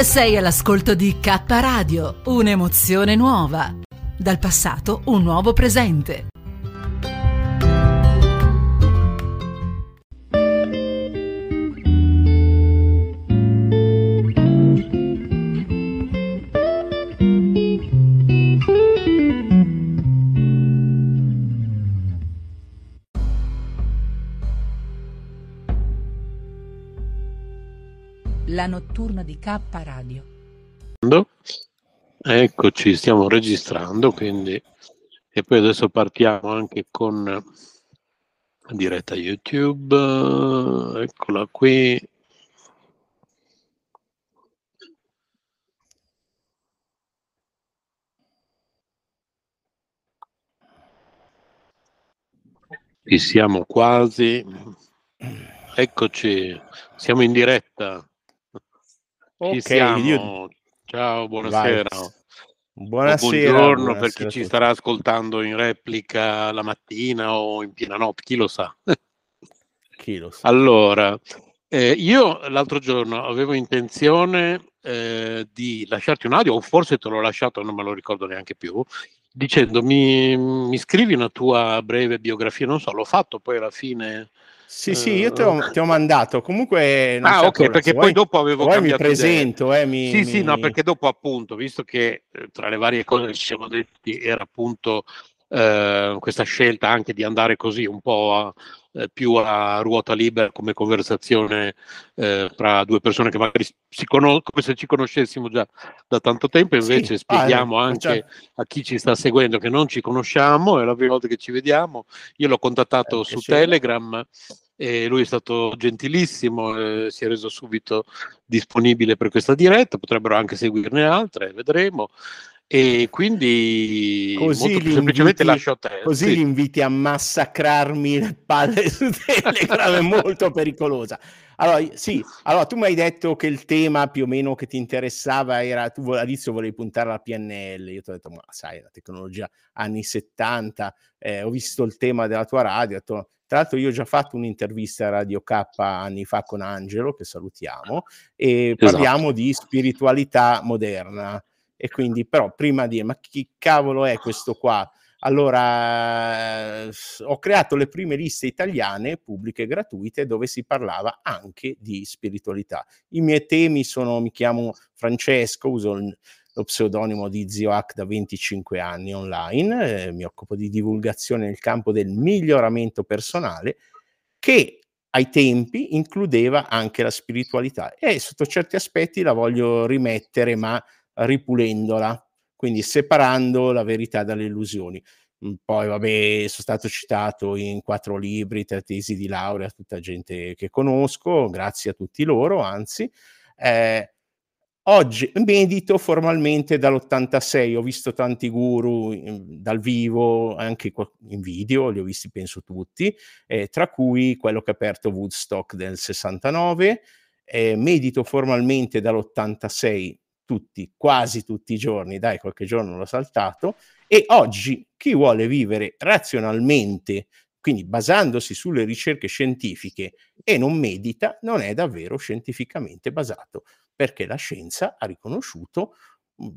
Sei all'ascolto di K Radio, un'emozione nuova. Dal passato un nuovo presente. La notturna di K Radio. Eccoci, stiamo registrando, quindi e poi adesso partiamo anche con la diretta YouTube. Eccola qui. Ci siamo quasi. Eccoci, siamo in diretta. Ci Ok, siamo. io- Ciao, buonasera. Vai. Buonasera. buongiorno per buonasera chi a ci starà ascoltando in replica la mattina o in piena notte, chi lo sa. Chi lo sa. Allora, eh, io l'altro giorno avevo intenzione eh, di lasciarti un audio, o forse te l'ho lasciato, non me lo ricordo neanche più, dicendo mi, mi scrivi una tua breve biografia, non so, l'ho fatto poi alla fine. Sì, sì, io te ho, ti ho mandato. Comunque Ah, ok, problema. perché poi vuoi- dopo avevo mi cambiato idea. presento, eh, mi, Sì, sì, no, mi- perché dopo appunto, visto che eh, tra le varie cose che ci siamo detti era appunto eh, questa scelta anche di andare così un po' a- eh, più a ruota libera come conversazione eh, tra due persone che magari si conoscono come se ci conoscessimo già da tanto tempo, invece Sì, spieghiamo ah, anche cioè- a chi ci sta seguendo che non ci conosciamo, è la prima volta che ci vediamo. Io l'ho contattato Eh, su. Telegram e lui è stato gentilissimo, eh, si è reso subito disponibile per questa diretta, potrebbero anche seguirne altre, vedremo. E quindi Così li semplicemente inviti- lascio a te. Così Sì. li inviti a massacrarmi le palle su Telegram, è molto pericolosa. Allora, sì, allora tu mi hai detto che il tema più o meno che ti interessava era, tu all'inizio volevi puntare alla PNL, io ti ho detto, ma sai, la tecnologia anni 70, eh, ho visto il tema della tua radio, detto, tra l'altro io ho già fatto un'intervista a Radio K anni fa con Angelo, che salutiamo, e Esatto. parliamo di spiritualità moderna. E quindi, però, prima di ma chi cavolo è questo qua? Allora, ho creato le prime liste italiane pubbliche gratuite dove si parlava anche di spiritualità. I miei temi sono, mi chiamo Francesco, uso il- lo pseudonimo di Zio Hack da 25 anni online, eh, mi occupo di divulgazione nel campo del miglioramento personale che ai tempi includeva anche la spiritualità e sotto certi aspetti la voglio rimettere ma ripulendola, quindi separando la verità dalle illusioni. Mm, Poi, vabbè, sono stato citato in quattro libri, tre tesi di laurea, tutta gente che conosco, grazie a tutti loro, anzi. Eh, oggi medito formalmente dall'86, ho visto tanti guru in- dal vivo, anche in video, li ho visti penso tutti, eh, tra cui quello che ha aperto Woodstock del 69. eh, medito formalmente dall'86 tutti, quasi tutti i giorni, dai, qualche giorno l'ho saltato. E oggi chi vuole vivere razionalmente, quindi basandosi sulle ricerche scientifiche e non medita, non è davvero scientificamente basato, perché la scienza ha riconosciuto mh,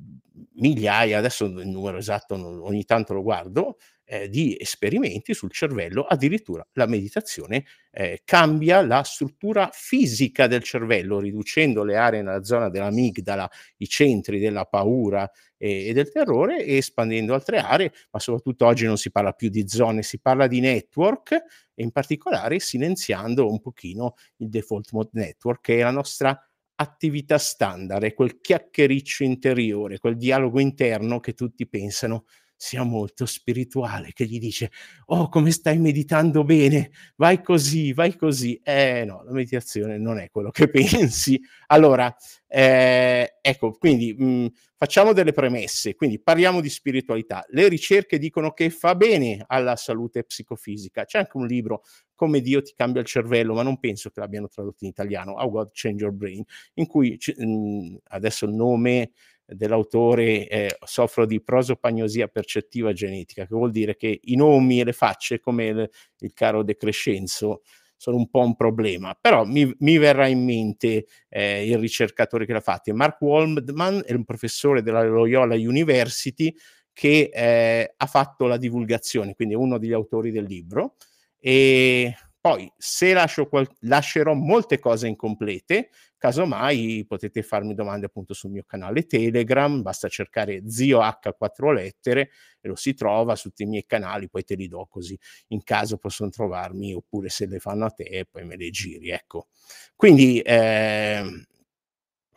migliaia, adesso il numero esatto ogni tanto lo guardo, eh, di esperimenti sul cervello, addirittura la meditazione eh, cambia la struttura fisica del cervello, riducendo le aree nella zona dell'amigdala, i centri della paura e, e del terrore, e espandendo altre aree, ma soprattutto oggi non si parla più di zone, si parla di network, e in particolare silenziando un pochino il default mode network, che è la nostra attività standard, è quel chiacchiericcio interiore, quel dialogo interno che tutti pensano sia molto spirituale, che gli dice, oh, come stai meditando bene, vai così, vai così. Eh no, la meditazione non è quello che pensi. Allora, eh, ecco, quindi mh, facciamo delle premesse, quindi parliamo di spiritualità. Le ricerche dicono che fa bene alla salute psicofisica. C'è anche un libro, Come Dio ti cambia il cervello, ma non penso che l'abbiano tradotto in italiano, How God Change Your Brain, in cui mh, adesso il nome dell'autore eh, soffro di prosopagnosia percettiva genetica, che vuol dire che i nomi e le facce, come il, il caro De Crescenzo, sono un po' un problema, però mi, mi verrà in mente eh, il ricercatore che l'ha fatto. Mark Waldman è un professore della Loyola University che eh, ha fatto la divulgazione, quindi è uno degli autori del libro. E poi, se lascio qual- lascerò molte cose incomplete, casomai potete farmi domande appunto sul mio canale Telegram, basta cercare zio H 4 lettere e lo si trova su tutti i miei canali, poi te li do così in caso possono trovarmi, oppure se le fanno a te poi me le giri, ecco. Quindi eh,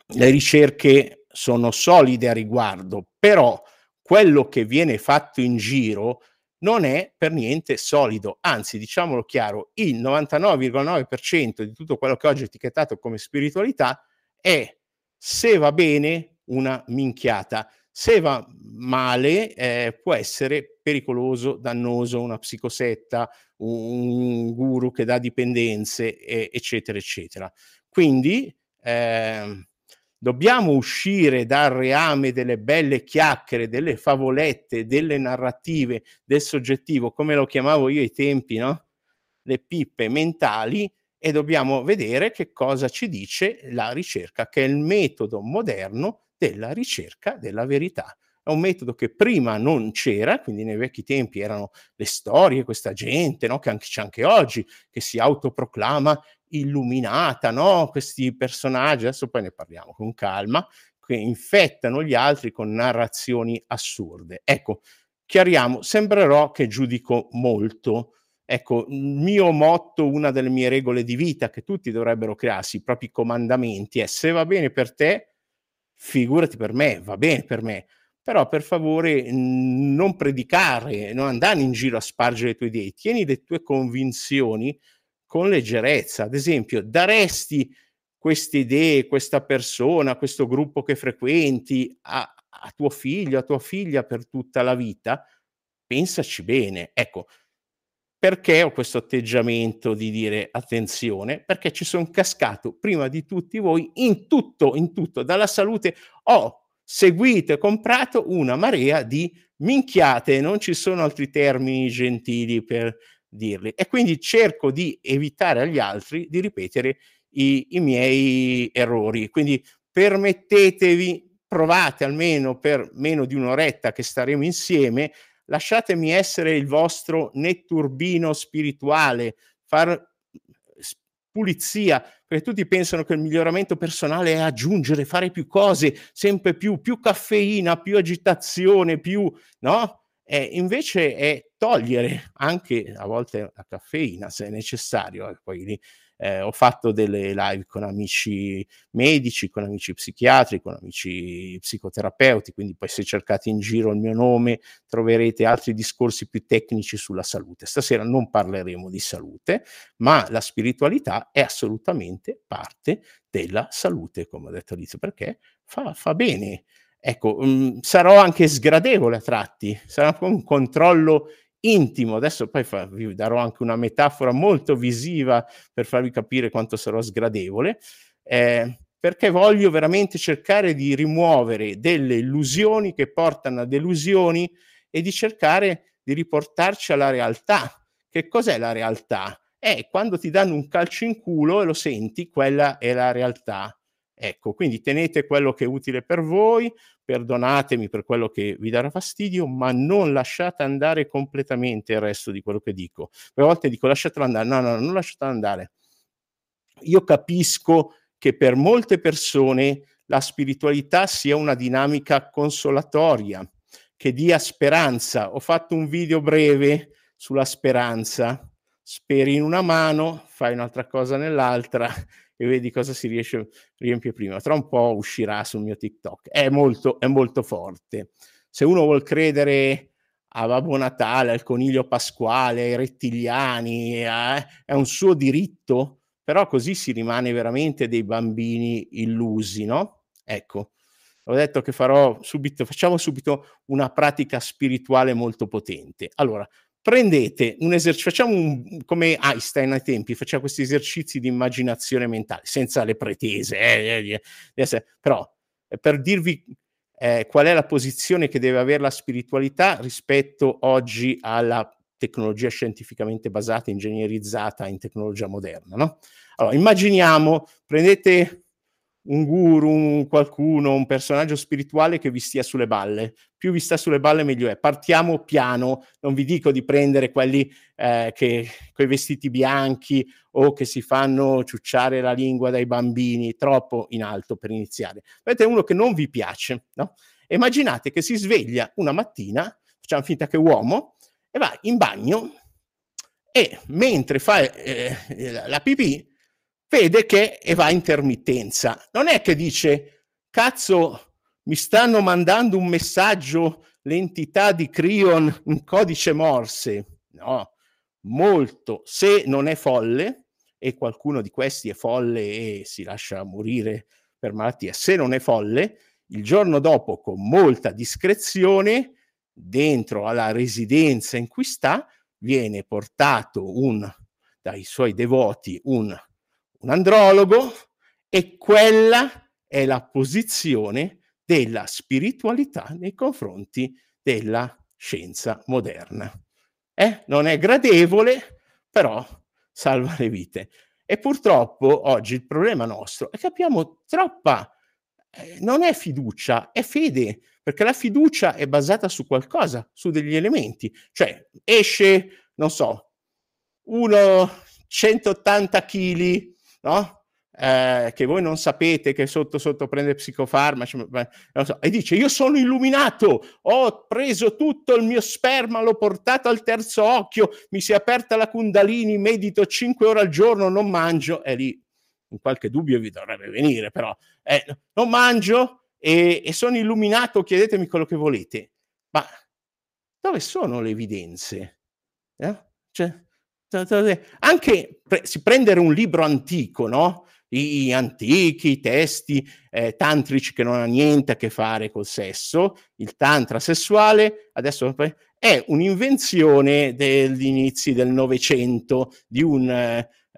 le ricerche sono solide a riguardo, però quello che viene fatto in giro non è per niente solido, anzi diciamolo chiaro, il 99,9% di tutto quello che oggi è etichettato come spiritualità è, se va bene, una minchiata, se va male eh, può essere pericoloso, dannoso, una psicosetta, un guru che dà dipendenze, eh, eccetera, eccetera. Quindi eh, Dobbiamo uscire dal reame delle belle chiacchiere, delle favolette, delle narrative, del soggettivo, come lo chiamavo io ai tempi, no? Le pippe mentali e dobbiamo vedere che cosa ci dice la ricerca, che è il metodo moderno della ricerca della verità. È un metodo che prima non c'era, quindi nei vecchi tempi erano le storie, questa gente, no? che anche, c'è anche oggi, che si autoproclama illuminata, no? Questi personaggi, adesso poi ne parliamo con calma, che infettano gli altri con narrazioni assurde. Ecco, chiariamo, sembrerò che giudico molto. Ecco, il mio motto, una delle mie regole di vita che tutti dovrebbero crearsi, i propri comandamenti, è se va bene per te, figurati per me, va bene per me. Però per favore non predicare, non andare in giro a spargere le tue idee, tieni le tue convinzioni con leggerezza. Ad esempio, daresti queste idee, questa persona, questo gruppo che frequenti a, a tuo figlio, a tua figlia per tutta la vita? Pensaci bene. Ecco, perché ho questo atteggiamento di dire attenzione? Perché ci sono cascato prima di tutti voi in tutto, in tutto, dalla salute. Ho seguito e comprato una marea di minchiate, non ci sono altri termini gentili per dirli e quindi cerco di evitare agli altri di ripetere i, i miei errori. Quindi permettetevi, provate almeno per meno di un'oretta che staremo insieme, lasciatemi essere il vostro netturbino spirituale, far pulizia, perché tutti pensano che il miglioramento personale è aggiungere, fare più cose, sempre più, più caffeina, più agitazione, più, no? E invece è togliere anche a volte la caffeina se necessario. Eh, poi lì eh, ho fatto delle live con amici medici, con amici psichiatri, con amici psicoterapeuti, quindi poi se cercate in giro il mio nome troverete altri discorsi più tecnici sulla salute. Stasera non parleremo di salute, ma la spiritualità è assolutamente parte della salute, come ho detto all'inizio, perché fa, fa bene. Ecco, mh, mm, sarò anche sgradevole a tratti, sarà un controllo intimo. Adesso poi fa, vi darò anche una metafora molto visiva per farvi capire quanto sarò sgradevole, eh, perché voglio veramente cercare di rimuovere delle illusioni che portano a delusioni e di cercare di riportarci alla realtà. Che cos'è la realtà? È quando ti danno un calcio in culo e lo senti, quella è la realtà. Ecco, quindi tenete quello che è utile per voi, perdonatemi per quello che vi darà fastidio, ma non lasciate andare completamente il resto di quello che dico. A volte dico lasciatelo andare, no, no, non lasciatelo andare. Io capisco che per molte persone la spiritualità sia una dinamica consolatoria, che dia speranza. Ho fatto un video breve sulla speranza. Speri in una mano, fai un'altra cosa nell'altra e vedi cosa si riesce riempie prima. Tra un po' uscirà sul mio TikTok. È molto, è molto forte. Se uno vuol credere a Babbo Natale, al coniglio pasquale, ai rettiliani, eh, è un suo diritto, però così si rimane veramente dei bambini illusi, no? Ecco, ho detto che farò subito, facciamo subito una pratica spirituale molto potente. Allora, prendete un esercizio, facciamo un, come Einstein ai tempi, faceva questi esercizi di immaginazione mentale, senza le pretese, eh, eh, eh, però per dirvi eh, qual è la posizione che deve avere la spiritualità rispetto oggi alla tecnologia scientificamente basata, ingegnerizzata in tecnologia moderna. No? Allora, immaginiamo, prendete un guru, un qualcuno, un personaggio spirituale che vi stia sulle balle. Più vi sta sulle balle, meglio è. Partiamo piano, non vi dico di prendere quelli eh, che con i vestiti bianchi o che si fanno ciucciare la lingua dai bambini, troppo in alto per iniziare. Avete uno che non vi piace, no? Immaginate che si sveglia una mattina, facciamo finta che è uomo, e va in bagno e mentre fa eh, la pipì vede che va intermittenza. Non è che dice, cazzo, mi stanno mandando un messaggio l'entità di Crion in codice Morse. No, molto. Se non è folle, e qualcuno di questi è folle e si lascia morire per malattia, se non è folle, il giorno dopo, con molta discrezione, dentro alla residenza in cui sta, viene portato un, dai suoi devoti un un andrologo e quella è la posizione della spiritualità nei confronti della scienza moderna. Eh? Non è gradevole, però salva le vite. E purtroppo oggi il problema nostro è che abbiamo troppa, eh, non è fiducia, è fede, perché la fiducia è basata su qualcosa, su degli elementi. Cioè esce, non so, uno 180 kg no? Eh, che voi non sapete che sotto sotto prende psicofarmaci so, e dice io sono illuminato ho preso tutto il mio sperma l'ho portato al terzo occhio mi si è aperta la kundalini medito 5 ore al giorno non mangio e lì in qualche dubbio vi dovrebbe venire però eh, non mangio e, e sono illuminato chiedetemi quello che volete ma dove sono le evidenze eh? cioè, anche pre- prendere un libro antico, no? I, antichi, i testi eh, tantrici che non hanno niente a che fare col sesso, il tantra sessuale, adesso è un'invenzione degli inizi del Novecento di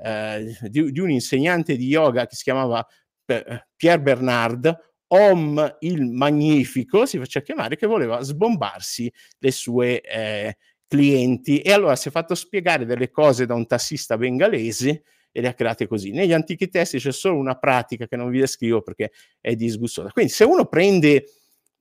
eh, di, di un insegnante di yoga che si chiamava eh, Pierre Bernard, Om il Magnifico, si faceva chiamare, che voleva sbombarsi le sue eh, clienti e allora si è fatto spiegare delle cose da un tassista bengalese e le ha create così. Negli antichi testi c'è solo una pratica che non vi descrivo perché è disgustosa. Quindi se uno prende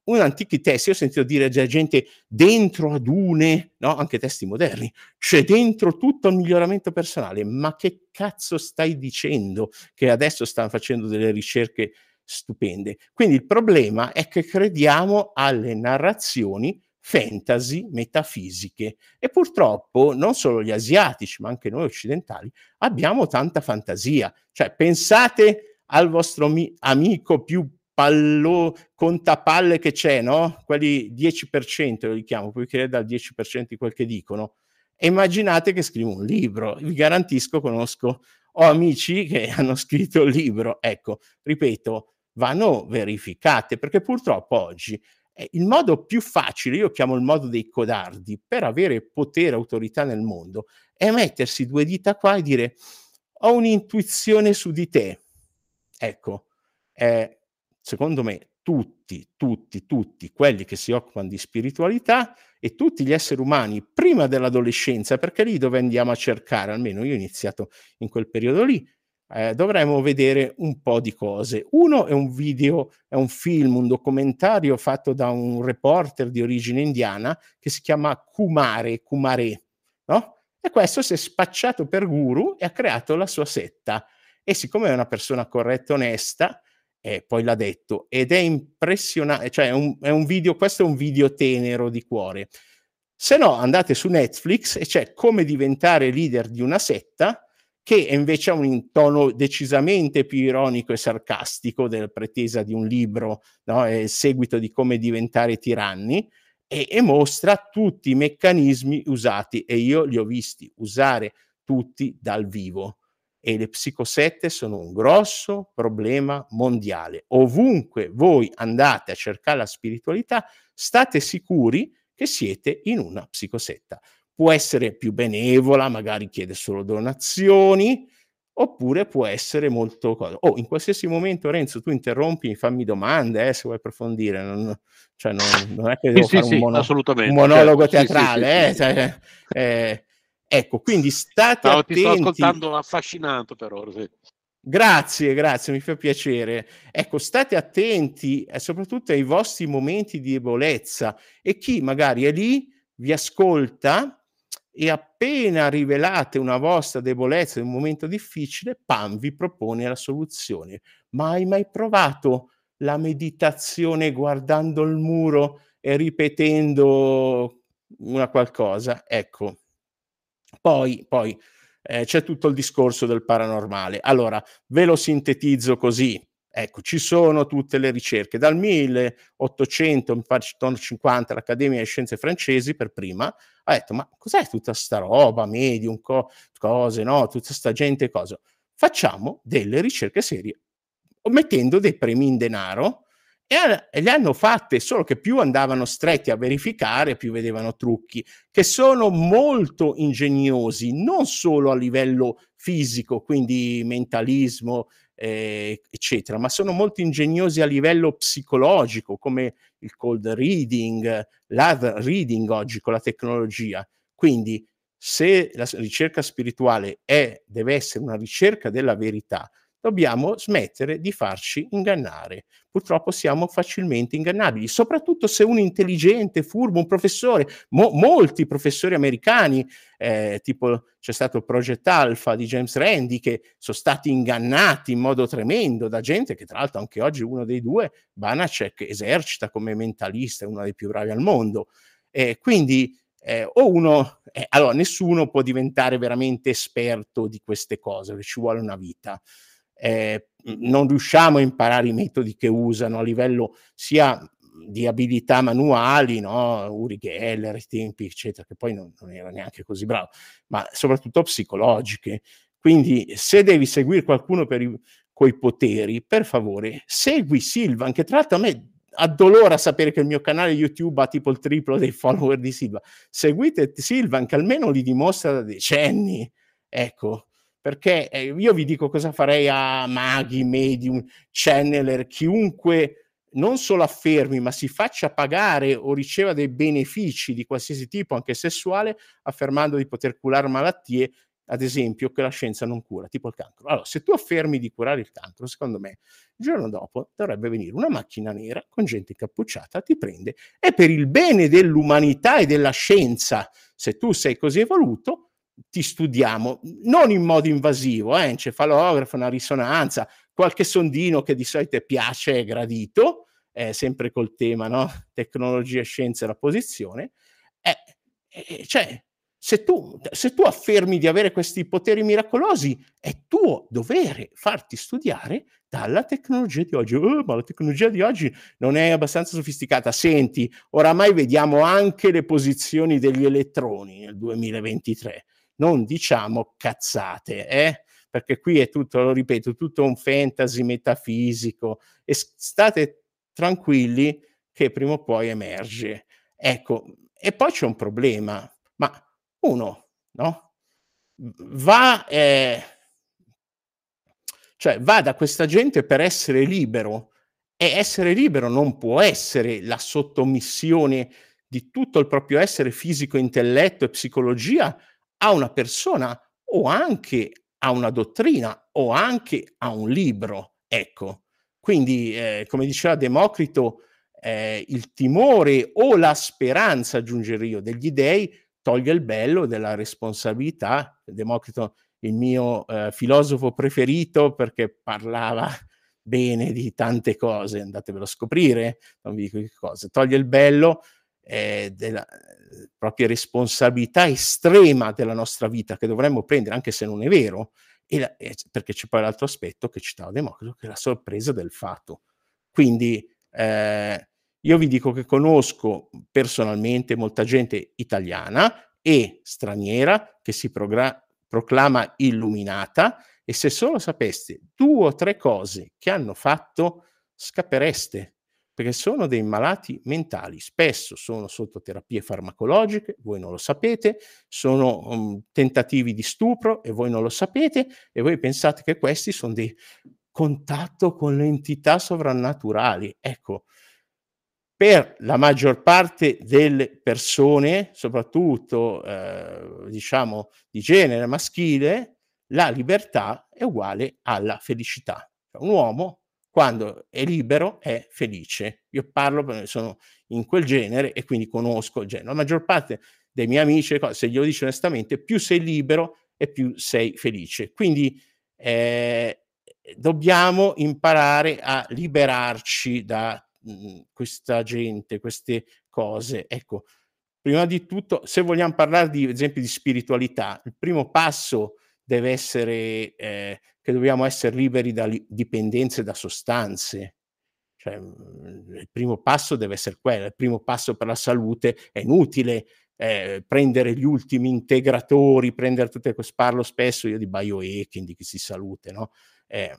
un antichi testi, io ho sentito dire già gente dentro ad une, no? anche testi moderni, c'è dentro tutto il miglioramento personale, ma che cazzo stai dicendo che adesso stanno facendo delle ricerche stupende? Quindi il problema è che crediamo alle narrazioni fantasy metafisiche. E purtroppo non solo gli asiatici ma anche noi occidentali abbiamo tanta fantasia. Cioè pensate al vostro mi- amico più pallo contapalle che c'è no? quelli 10% li chiamo poi crede al 10% di quel che dicono. Immaginate che scrivo un libro. Vi garantisco conosco ho amici che hanno scritto il libro. Ecco ripeto vanno verificate perché purtroppo oggi il modo più facile, io chiamo il modo dei codardi, per avere potere e autorità nel mondo, è mettersi due dita qua e dire ho un'intuizione su di te. Ecco, eh, secondo me tutti, tutti, tutti quelli che si occupano di spiritualità e tutti gli esseri umani prima dell'adolescenza, perché lì dove andiamo a cercare, almeno io ho iniziato in quel periodo lì, eh, dovremmo vedere un po' di cose. Uno è un video, è un film, un documentario fatto da un reporter di origine indiana che si chiama Kumare, Kumare, no? E questo si è spacciato per guru e ha creato la sua setta. E siccome è una persona corretta e onesta, eh, poi l'ha detto, ed è impressionante, cioè è un, è un video, questo è un video tenero di cuore. Se no, andate su Netflix e c'è come diventare leader di una setta, che invece ha un tono decisamente più ironico e sarcastico della pretesa di un libro, no? il seguito di come diventare tiranni, e, e, mostra tutti i meccanismi usati e io li ho visti usare tutti dal vivo. E le psicosette sono un grosso problema mondiale. Ovunque voi andate a cercare la spiritualità, state sicuri che siete in una psicosetta può essere più benevola, magari chiede solo donazioni, oppure può essere molto... Oh, in qualsiasi momento Renzo tu interrompi, fammi domande eh, se vuoi approfondire, non, cioè non, non è che devo sì, fare sì, un, mono, un monologo certo. teatrale, Sì, eh, cioè, eh, ecco, quindi state No, attenti. ti sto ascoltando affascinato per ora. Grazie, grazie, mi fa piacere. Ecco, state attenti eh, soprattutto ai vostri momenti di debolezza e chi magari è lì vi ascolta e appena rivelate una vostra debolezza in un momento difficile, pam, vi propone la soluzione. Ma hai mai provato la meditazione guardando il muro e ripetendo una qualcosa? Ecco. Poi, poi eh, c'è tutto il discorso del paranormale. Allora, ve lo sintetizzo così. Ecco, ci sono tutte le ricerche. Dal 1850 l'Accademia delle Scienze Francesi per prima ha detto ma cos'è tutta sta roba, medium, co- cose, no? Tutta sta gente, cosa? Facciamo delle ricerche serie, mettendo dei premi in denaro e, e le hanno fatte, solo che più andavano stretti a verificare, più vedevano trucchi, che sono molto ingegnosi, non solo a livello fisico, quindi mentalismo, eh, eccetera, ma sono molto ingegnosi a livello psicologico, come il cold reading, l'hard reading oggi con la tecnologia. Quindi se la ricerca spirituale è, deve essere una ricerca della verità, dobbiamo smettere di farci ingannare. Purtroppo siamo facilmente ingannabili, soprattutto se un intelligente, furbo, un professore, mo- molti professori americani, eh, tipo c'è stato il Project Alpha di James Randi, che sono stati ingannati in modo tremendo da gente che tra l'altro anche oggi uno dei due, Banacek, esercita come mentalista, è uno dei più bravi al mondo. Eh, quindi eh, o uno, eh, allora nessuno può diventare veramente esperto di queste cose, ci vuole una vita eh, non riusciamo a imparare i metodi che usano a livello sia di abilità manuali, no? Uri Geller, tempi, eccetera, che poi non, non, era neanche così bravo, ma soprattutto psicologiche. Quindi se devi seguire qualcuno per i, coi poteri, per favore, segui Silvan, che tra l'altro a me addolora sapere che il mio canale YouTube ha tipo il triplo dei follower di Silvan. Seguite Silvan, che almeno li dimostra da decenni. Ecco, perché eh, io vi dico cosa farei a maghi, medium, channeler, chiunque non solo affermi, ma si faccia pagare o riceva dei benefici di qualsiasi tipo, anche sessuale, affermando di poter curare malattie, ad esempio, che la scienza non cura, tipo il cancro. Allora, se tu affermi di curare il cancro, secondo me, il giorno dopo dovrebbe venire una macchina nera con gente incappucciata, ti prende e per il bene dell'umanità e della scienza, se tu sei così evoluto, ti studiamo, non in modo invasivo, eh, encefalografo, una risonanza, qualche sondino che di solito piace e gradito, eh, sempre col tema, no? Tecnologia, scienza e la posizione. Eh, eh, cioè, se tu, se tu affermi di avere questi poteri miracolosi, è tuo dovere farti studiare dalla tecnologia di oggi. Oh, ma la tecnologia di oggi non è abbastanza sofisticata. Senti, oramai vediamo anche le posizioni degli elettroni nel 2023 non diciamo cazzate, eh? perché qui è tutto, lo ripeto, tutto un fantasy metafisico e state tranquilli che prima o poi emerge. Ecco, e poi c'è un problema, ma uno, no? Va, eh, cioè va da questa gente per essere libero e essere libero non può essere la sottomissione di tutto il proprio essere fisico, intelletto e psicologia a una persona o anche a una dottrina o anche a un libro. Ecco, quindi eh, come diceva Democrito, eh, il timore o la speranza, aggiungerei io, degli dei toglie il bello della responsabilità. Democrito, il mio eh, filosofo preferito, perché parlava bene di tante cose, andatevelo a scoprire, non vi dico che cosa, toglie il bello eh, della eh, propria responsabilità estrema della nostra vita che dovremmo prendere, anche se non è vero, e la, e perché c'è poi l'altro aspetto che citava Democrito, che è la sorpresa del fatto. Quindi eh, io vi dico che conosco personalmente molta gente italiana e straniera che si progra- proclama illuminata e se solo sapeste due o tre cose che hanno fatto, scappereste perché sono dei malati mentali, spesso sono sotto terapie farmacologiche, voi non lo sapete, sono um, tentativi di stupro e voi non lo sapete e voi pensate che questi sono dei contatto con le entità sovrannaturali. Ecco, per la maggior parte delle persone, soprattutto eh, diciamo di genere maschile, la libertà è uguale alla felicità. Cioè, un uomo quando è libero è felice. Io parlo perché sono in quel genere e quindi conosco il genere. La maggior parte dei miei amici, se glielo dici onestamente, più sei libero e più sei felice. Quindi eh, dobbiamo imparare a liberarci da mh, questa gente, queste cose. Ecco, prima di tutto, se vogliamo parlare di esempio di spiritualità, il primo passo deve essere eh, che dobbiamo essere liberi da dipendenze da sostanze. Cioè, il primo passo deve essere quello, il primo passo per la salute è inutile eh, prendere gli ultimi integratori, prendere tutte queste, parlo spesso io di biohacking, di chi si salute, no? Eh,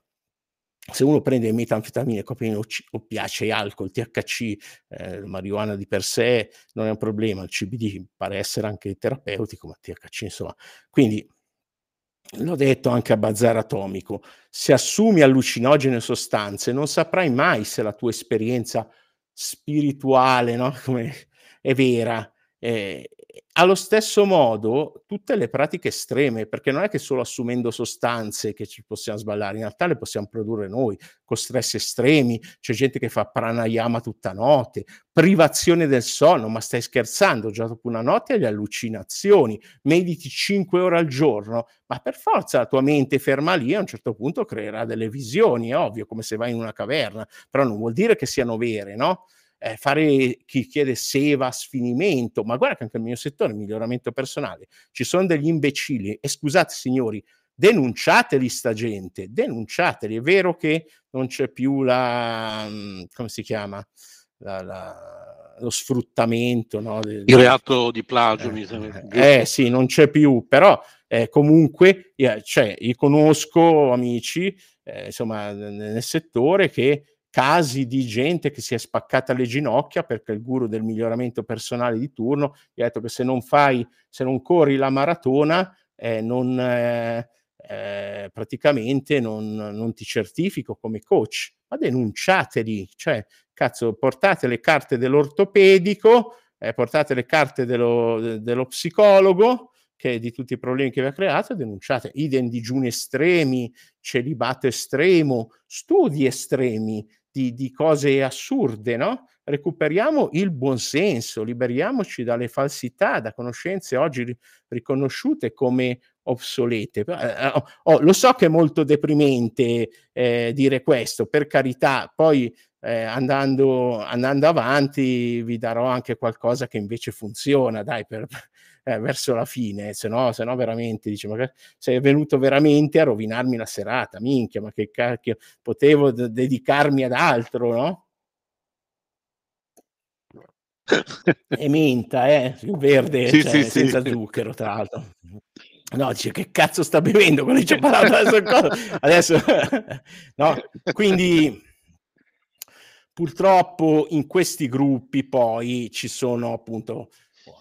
se uno prende metanfetamine, cocaina, oppiacei, alcol, THC, eh, marijuana di per sé non è un problema, il CBD pare essere anche terapeutico, ma THC insomma. Quindi l'ho detto anche a Bazar Atomico, se assumi allucinogene sostanze non saprai mai se la tua esperienza spirituale no? Come è vera. Eh, allo stesso modo, tutte le pratiche estreme, perché non è che solo assumendo sostanze che ci possiamo sballare, in realtà le possiamo produrre noi, con stress estremi, c'è gente che fa pranayama tutta notte, privazione del sonno, ma stai scherzando, già dopo una notte hai le allucinazioni, mediti 5 ore al giorno, ma per forza la tua mente ferma lì a un certo punto creerà delle visioni, è ovvio, come se vai in una caverna, però non vuol dire che siano vere, no? Eh, fare chi chiede seva, sfinimento, ma guarda che anche nel mio settore, miglioramento personale, ci sono degli imbecilli e scusate signori, denunciateli sta gente, denunciateli, è vero che non c'è più la, mm, come si chiama, la, la, lo sfruttamento, no? il reato di plagio, eh, mi sembra. Eh sì, non c'è più, però eh, comunque eh, cioè, io conosco amici, eh, insomma, nel settore che casi di gente che si è spaccata le ginocchia perché il guru del miglioramento personale di turno gli ha detto che se non fai, se non corri la maratona, eh, non, eh, eh, praticamente non, non, ti certifico come coach. Ma denunciateli, cioè, cazzo, portate le carte dell'ortopedico, eh, portate le carte dello, dello psicologo, che di tutti i problemi che vi ha creato, denunciate idem digiuni estremi, celibato estremo, studi estremi, di, di cose assurde, no? Recuperiamo il buonsenso, liberiamoci dalle falsità, da conoscenze oggi riconosciute come obsolete. Eh, oh, oh, lo so che è molto deprimente eh, dire questo, per carità, poi eh, andando, andando, avanti vi darò anche qualcosa che invece funziona, dai, per, eh, verso la fine, se no, se no veramente dice, ma sei venuto veramente a rovinarmi la serata, minchia, ma che cacchio, potevo d- dedicarmi ad altro, no? e menta, eh, il verde, sì, cioè, sì, senza sì. zucchero, tra l'altro. No, dice che cazzo sta bevendo quando ci ho parlato adesso, adesso no, quindi purtroppo in questi gruppi poi ci sono appunto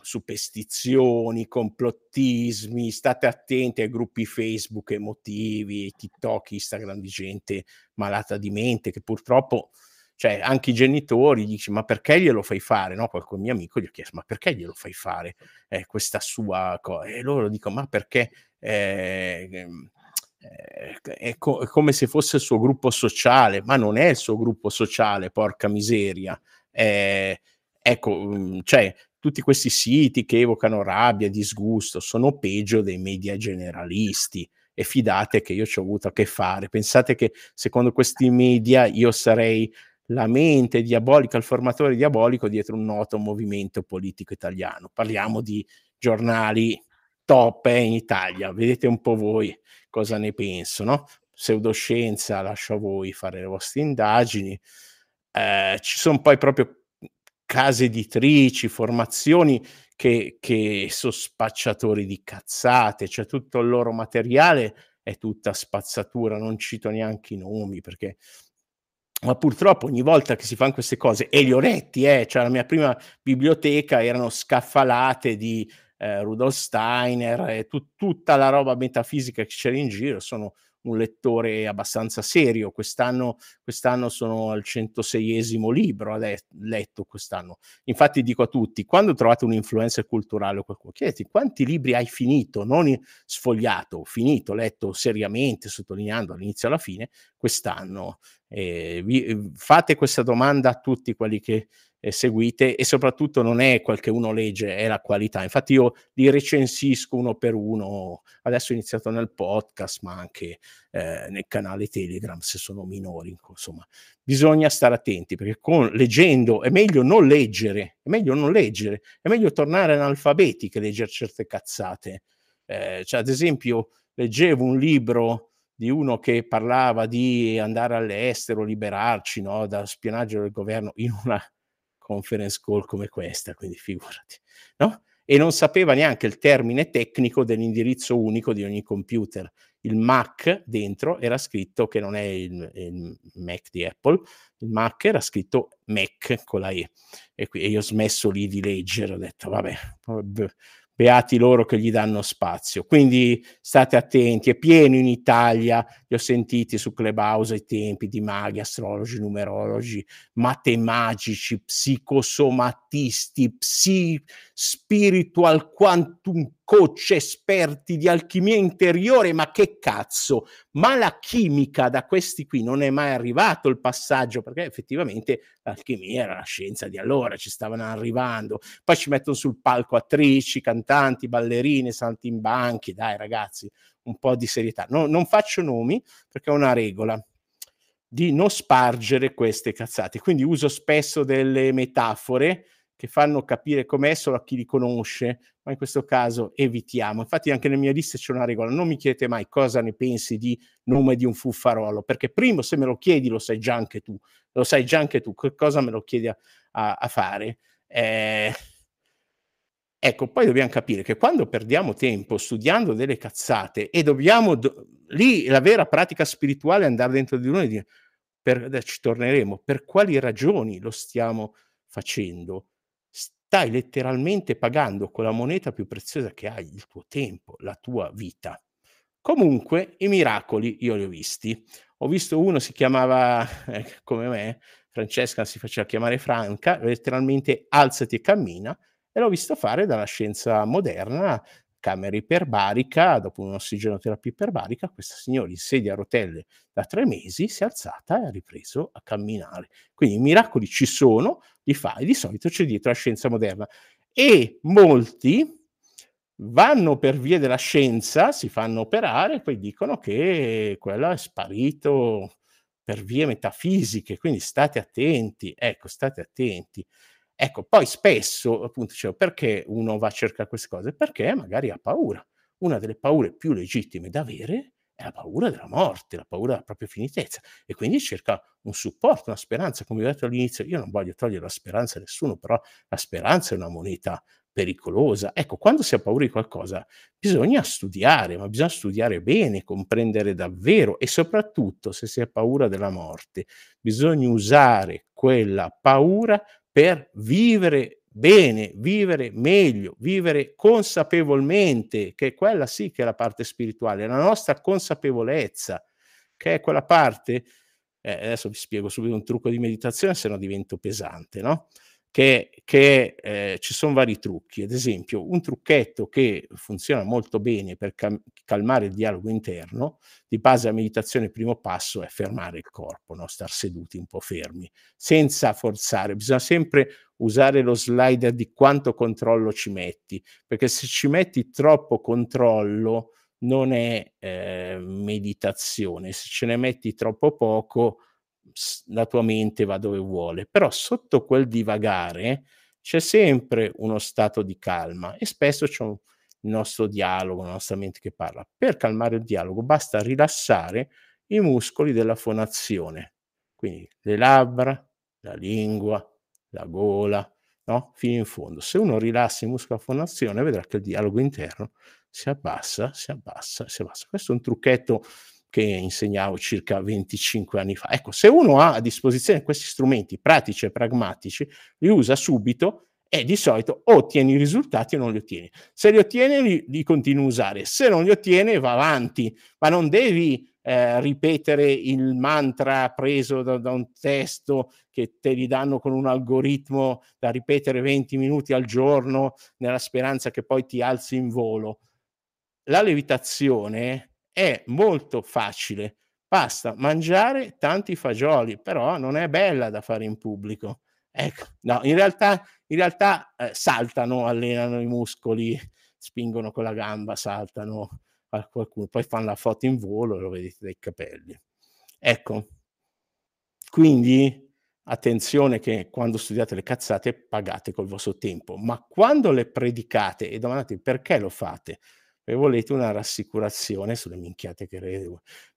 superstizioni, complottismi, state attenti ai gruppi Facebook emotivi, TikTok, Instagram di gente malata di mente che purtroppo, cioè anche i genitori dicono ma perché glielo fai fare? No? Qualche mio amico gli ha chiesto ma perché glielo fai fare eh, questa sua cosa? E loro dicono ma perché... Eh, ehm, eh, è, co- è, come se fosse il suo gruppo sociale, ma non è il suo gruppo sociale, porca miseria. Eh, ecco, mm, cioè, tutti questi siti che evocano rabbia, disgusto, sono peggio dei media generalisti e fidate che io ci ho avuto a che fare. Pensate che secondo questi media io sarei la mente diabolica, il formatore diabolico dietro un noto movimento politico italiano. Parliamo di giornali top eh, in Italia, vedete un po' voi cosa ne penso, no? Pseudoscienza, lascio a voi fare le vostre indagini. Eh, ci sono poi proprio case editrici, formazioni che, che sono spacciatori di cazzate, cioè tutto il loro materiale è tutta spazzatura, non cito neanche i nomi perché ma purtroppo ogni volta che si fanno queste cose, e li ho letti, eh, cioè la mia prima biblioteca erano scaffalate di eh, Rudolf Steiner e tu, tutta la roba metafisica che c'era in giro, sono un lettore abbastanza serio. Quest'anno, quest'anno sono al 106esimo libro adesso, letto quest'anno. Infatti dico a tutti, quando trovate un influencer culturale o qualcuno, chiedete quanti libri hai finito, non sfogliato, finito, letto seriamente, sottolineando all'inizio e alla fine, quest'anno. Eh, vi, fate questa domanda a tutti quelli che eh, seguite e soprattutto non è quel che uno legge, è la qualità. Infatti io li recensisco uno per uno, adesso ho iniziato nel podcast ma anche eh, nel canale Telegram se sono minori, insomma. Bisogna stare attenti perché con, leggendo è meglio non leggere, è meglio non leggere, è meglio tornare analfabeti che leggere certe cazzate. Eh, cioè, ad esempio, leggevo un libro di uno che parlava di andare all'estero, liberarci no, dal spionaggio del governo in una conference call come questa, quindi figurati, no? E non sapeva neanche il termine tecnico dell'indirizzo unico di ogni computer. Il Mac dentro era scritto, che non è il, il Mac di Apple, il Mac era scritto Mac con la E. E, qui, e io ho smesso lì di leggere, ho detto vabbè, beati loro che gli danno spazio. Quindi state attenti, è pieno in Italia, li ho sentiti su Clubhouse ai tempi di maghi, astrologi, numerologi, matemagici, psicosomatisti, psi, spiritual quantum coach esperti di alchimia interiore, ma che cazzo? Ma la chimica da questi qui non è mai arrivato il passaggio, perché effettivamente l'alchimia era la scienza di allora, ci stavano arrivando. Poi ci mettono sul palco attrici, cantanti, ballerine, saltimbanchi, dai ragazzi, un po' di serietà. No, non faccio nomi perché è una regola di non spargere queste cazzate, quindi uso spesso delle metafore che fanno capire com'è solo a chi li conosce, ma in questo caso evitiamo. Infatti anche nella mia lista c'è una regola, non mi chiedete mai cosa ne pensi di nome di un fuffarolo, perché primo se me lo chiedi lo sai già anche tu, lo sai già anche tu, che cosa me lo chiedi a, a, a fare. Eh, ecco, poi dobbiamo capire che quando perdiamo tempo studiando delle cazzate e dobbiamo, do, lì la vera pratica spirituale è andare dentro di noi e dire, per, ci torneremo, per quali ragioni lo stiamo facendo? Stai letteralmente pagando con la moneta più preziosa che hai, il tuo tempo, la tua vita. Comunque, i miracoli io li ho visti. Ho visto uno, si chiamava eh, come me, Francesca si faceva chiamare Franca, letteralmente alzati e cammina, e l'ho visto fare dalla scienza moderna, camera iperbarica, dopo un'ossigenoterapia iperbarica, questa signora in sedia a rotelle da tre mesi si è alzata e ha ripreso a camminare. Quindi i miracoli ci sono, li fa e di solito c'è dietro la scienza moderna. E molti vanno per via della scienza, si fanno operare e poi dicono che quello è sparito per vie metafisiche, quindi state attenti, ecco, state attenti. Ecco, poi spesso, appunto, dicevo, perché uno va a cercare queste cose? Perché magari ha paura. Una delle paure più legittime da avere è la paura della morte, la paura della propria finitezza e quindi cerca un supporto, una speranza. Come ho detto all'inizio, io non voglio togliere la speranza a nessuno, però la speranza è una moneta pericolosa. Ecco, quando si ha paura di qualcosa bisogna studiare, ma bisogna studiare bene, comprendere davvero e soprattutto se si ha paura della morte, bisogna usare quella paura per vivere bene, vivere meglio, vivere consapevolmente, che quella sì che è la parte spirituale, la nostra consapevolezza, che è quella parte, eh, adesso vi spiego subito un trucco di meditazione, se no divento pesante, no? Che, che eh, ci sono vari trucchi. Ad esempio, un trucchetto che funziona molto bene per cam- calmare il dialogo interno, di base a meditazione, primo passo è fermare il corpo, no? star seduti un po' fermi, senza forzare. Bisogna sempre usare lo slider di quanto controllo ci metti, perché se ci metti troppo controllo non è eh, meditazione, se ce ne metti troppo poco la tua mente va dove vuole, però sotto quel divagare c'è sempre uno stato di calma e spesso c'è un, il nostro dialogo, la nostra mente che parla. Per calmare il dialogo basta rilassare i muscoli della fonazione, quindi le labbra, la lingua, la gola, no? fino in fondo. Se uno rilassa i muscoli della fonazione vedrà che il dialogo interno si abbassa, si abbassa, si abbassa. Questo è un trucchetto che insegnavo circa 25 anni fa. Ecco, se uno ha a disposizione questi strumenti pratici e pragmatici, li usa subito e di solito ottieni i risultati o non li ottieni. Se li ottieni, li, li continui a usare. Se non li ottieni, va avanti, ma non devi eh, ripetere il mantra preso da, da, un testo che te li danno con un algoritmo da ripetere 20 minuti al giorno nella speranza che poi ti alzi in volo. La levitazione è molto facile. Basta mangiare tanti fagioli, però non è bella da fare in pubblico. Ecco, no, in realtà, in realtà eh, saltano, allenano i muscoli, spingono con la gamba, saltano a qualcuno, poi fanno la foto in volo e lo vedete dai capelli. Ecco, quindi attenzione che quando studiate le cazzate pagate col vostro tempo, ma quando le predicate e domandate perché lo fate, e volete una rassicurazione sulle minchiate che rede.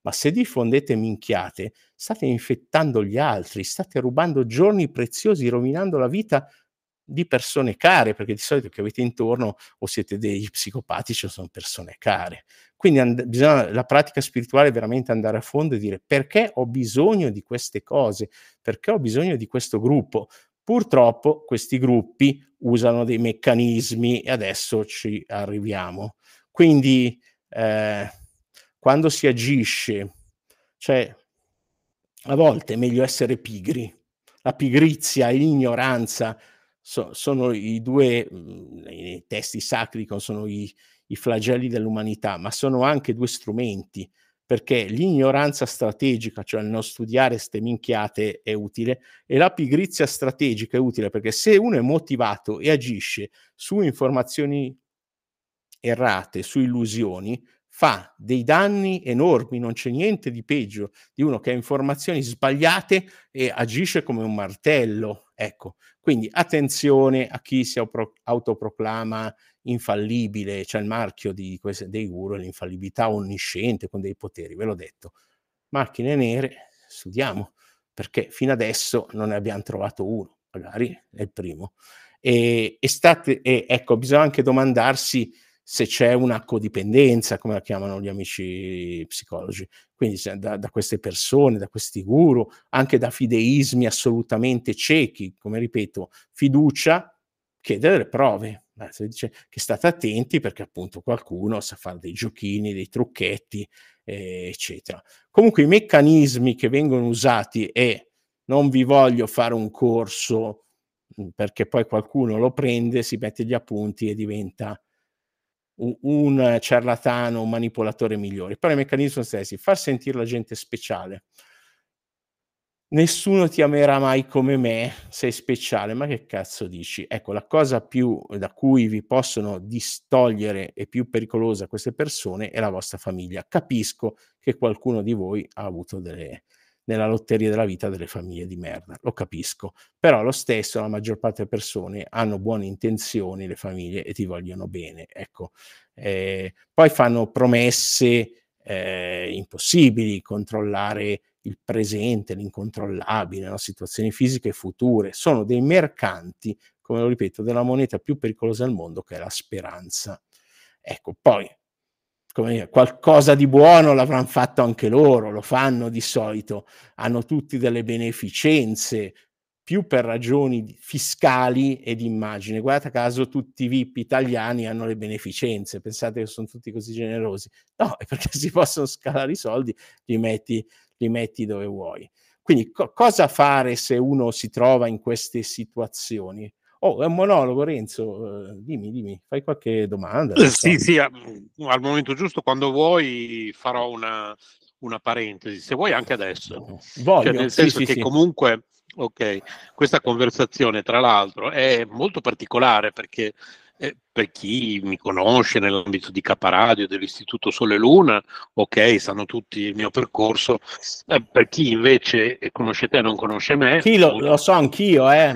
Ma se diffondete minchiate, state infettando gli altri, state rubando giorni preziosi, rovinando la vita di persone care, perché di solito che avete intorno o siete degli psicopatici o sono persone care. Quindi and- bisogna, la pratica spirituale è veramente andare a fondo e dire perché ho bisogno di queste cose, perché ho bisogno di questo gruppo. Purtroppo questi gruppi usano dei meccanismi e adesso ci arriviamo. Quindi eh, quando si agisce, cioè a volte è meglio essere pigri. La pigrizia e l'ignoranza so, sono i due, mhmm, i testi sacri sono i, i flagelli dell'umanità, ma sono anche due strumenti perché l'ignoranza strategica, cioè il non studiare ste minchiate, è utile e la pigrizia strategica è utile perché se uno è motivato e agisce su informazioni errate, su illusioni, fa dei danni enormi, non c'è niente di peggio di uno che ha informazioni sbagliate e agisce come un martello. Ecco, quindi attenzione a chi si autoproclama infallibile, c'è il marchio queste, dei guru, l'infallibilità onnisciente con dei poteri, ve l'ho detto. Macchine nere, studiamo, perché fino adesso non ne abbiamo trovato uno, magari è il primo. E, e, state, e ecco, bisogna anche domandarsi se c'è una codipendenza, come la chiamano gli amici psicologi, quindi da, da, queste persone, da questi guru, anche da fideismi assolutamente ciechi, come ripeto, fiducia, chiede delle prove. Beh, dice che state attenti perché appunto qualcuno sa fare dei giochini, dei trucchetti, eh, eccetera. Comunque i meccanismi che vengono usati e non vi voglio fare un corso perché poi qualcuno lo prende, si mette gli appunti e diventa un ciarlatano, un manipolatore migliore. Però i meccanismi sono stessi, far sentire la gente speciale. Nessuno ti amerà mai come me, sei speciale, ma che cazzo dici? Ecco, la cosa più da cui vi possono distogliere e più pericolosa queste persone è la vostra famiglia. Capisco che qualcuno di voi ha avuto delle, nella lotteria della vita delle famiglie di merda, lo capisco, però lo stesso la maggior parte delle persone hanno buone intenzioni, le famiglie, e ti vogliono bene, ecco. Eh, poi fanno promesse eh, impossibili, controllare il presente, l'incontrollabile, no? situazioni fisiche future, sono dei mercanti, come lo ripeto, della moneta più pericolosa al mondo che è la speranza. Ecco, poi dire, qualcosa di buono l'avranno fatto anche loro, lo fanno di solito, hanno tutti delle beneficenze, più per ragioni fiscali e di immagine. Guardate caso tutti i VIP italiani hanno le beneficenze, pensate che sono tutti così generosi? No, è perché si possono scalare i soldi, li metti, li metti dove vuoi. Quindi co- cosa fare se uno si trova in queste situazioni? Oh, è un monologo, Renzo. Uh, dimmi, dimmi, fai qualche domanda. Eh, sì, sì, a, al momento giusto, quando vuoi, farò una, una parentesi, se vuoi anche adesso. Voglio, cioè, nel senso sì, che sì, comunque, ok, questa conversazione, tra l'altro, è molto particolare perché eh, per chi mi conosce nell'ambito di Caparadio, dell'Istituto Sole Luna, ok, sanno tutti il mio percorso. Eh, per chi invece conosce te e non conosce me, chi lo, lo so anch'io, eh,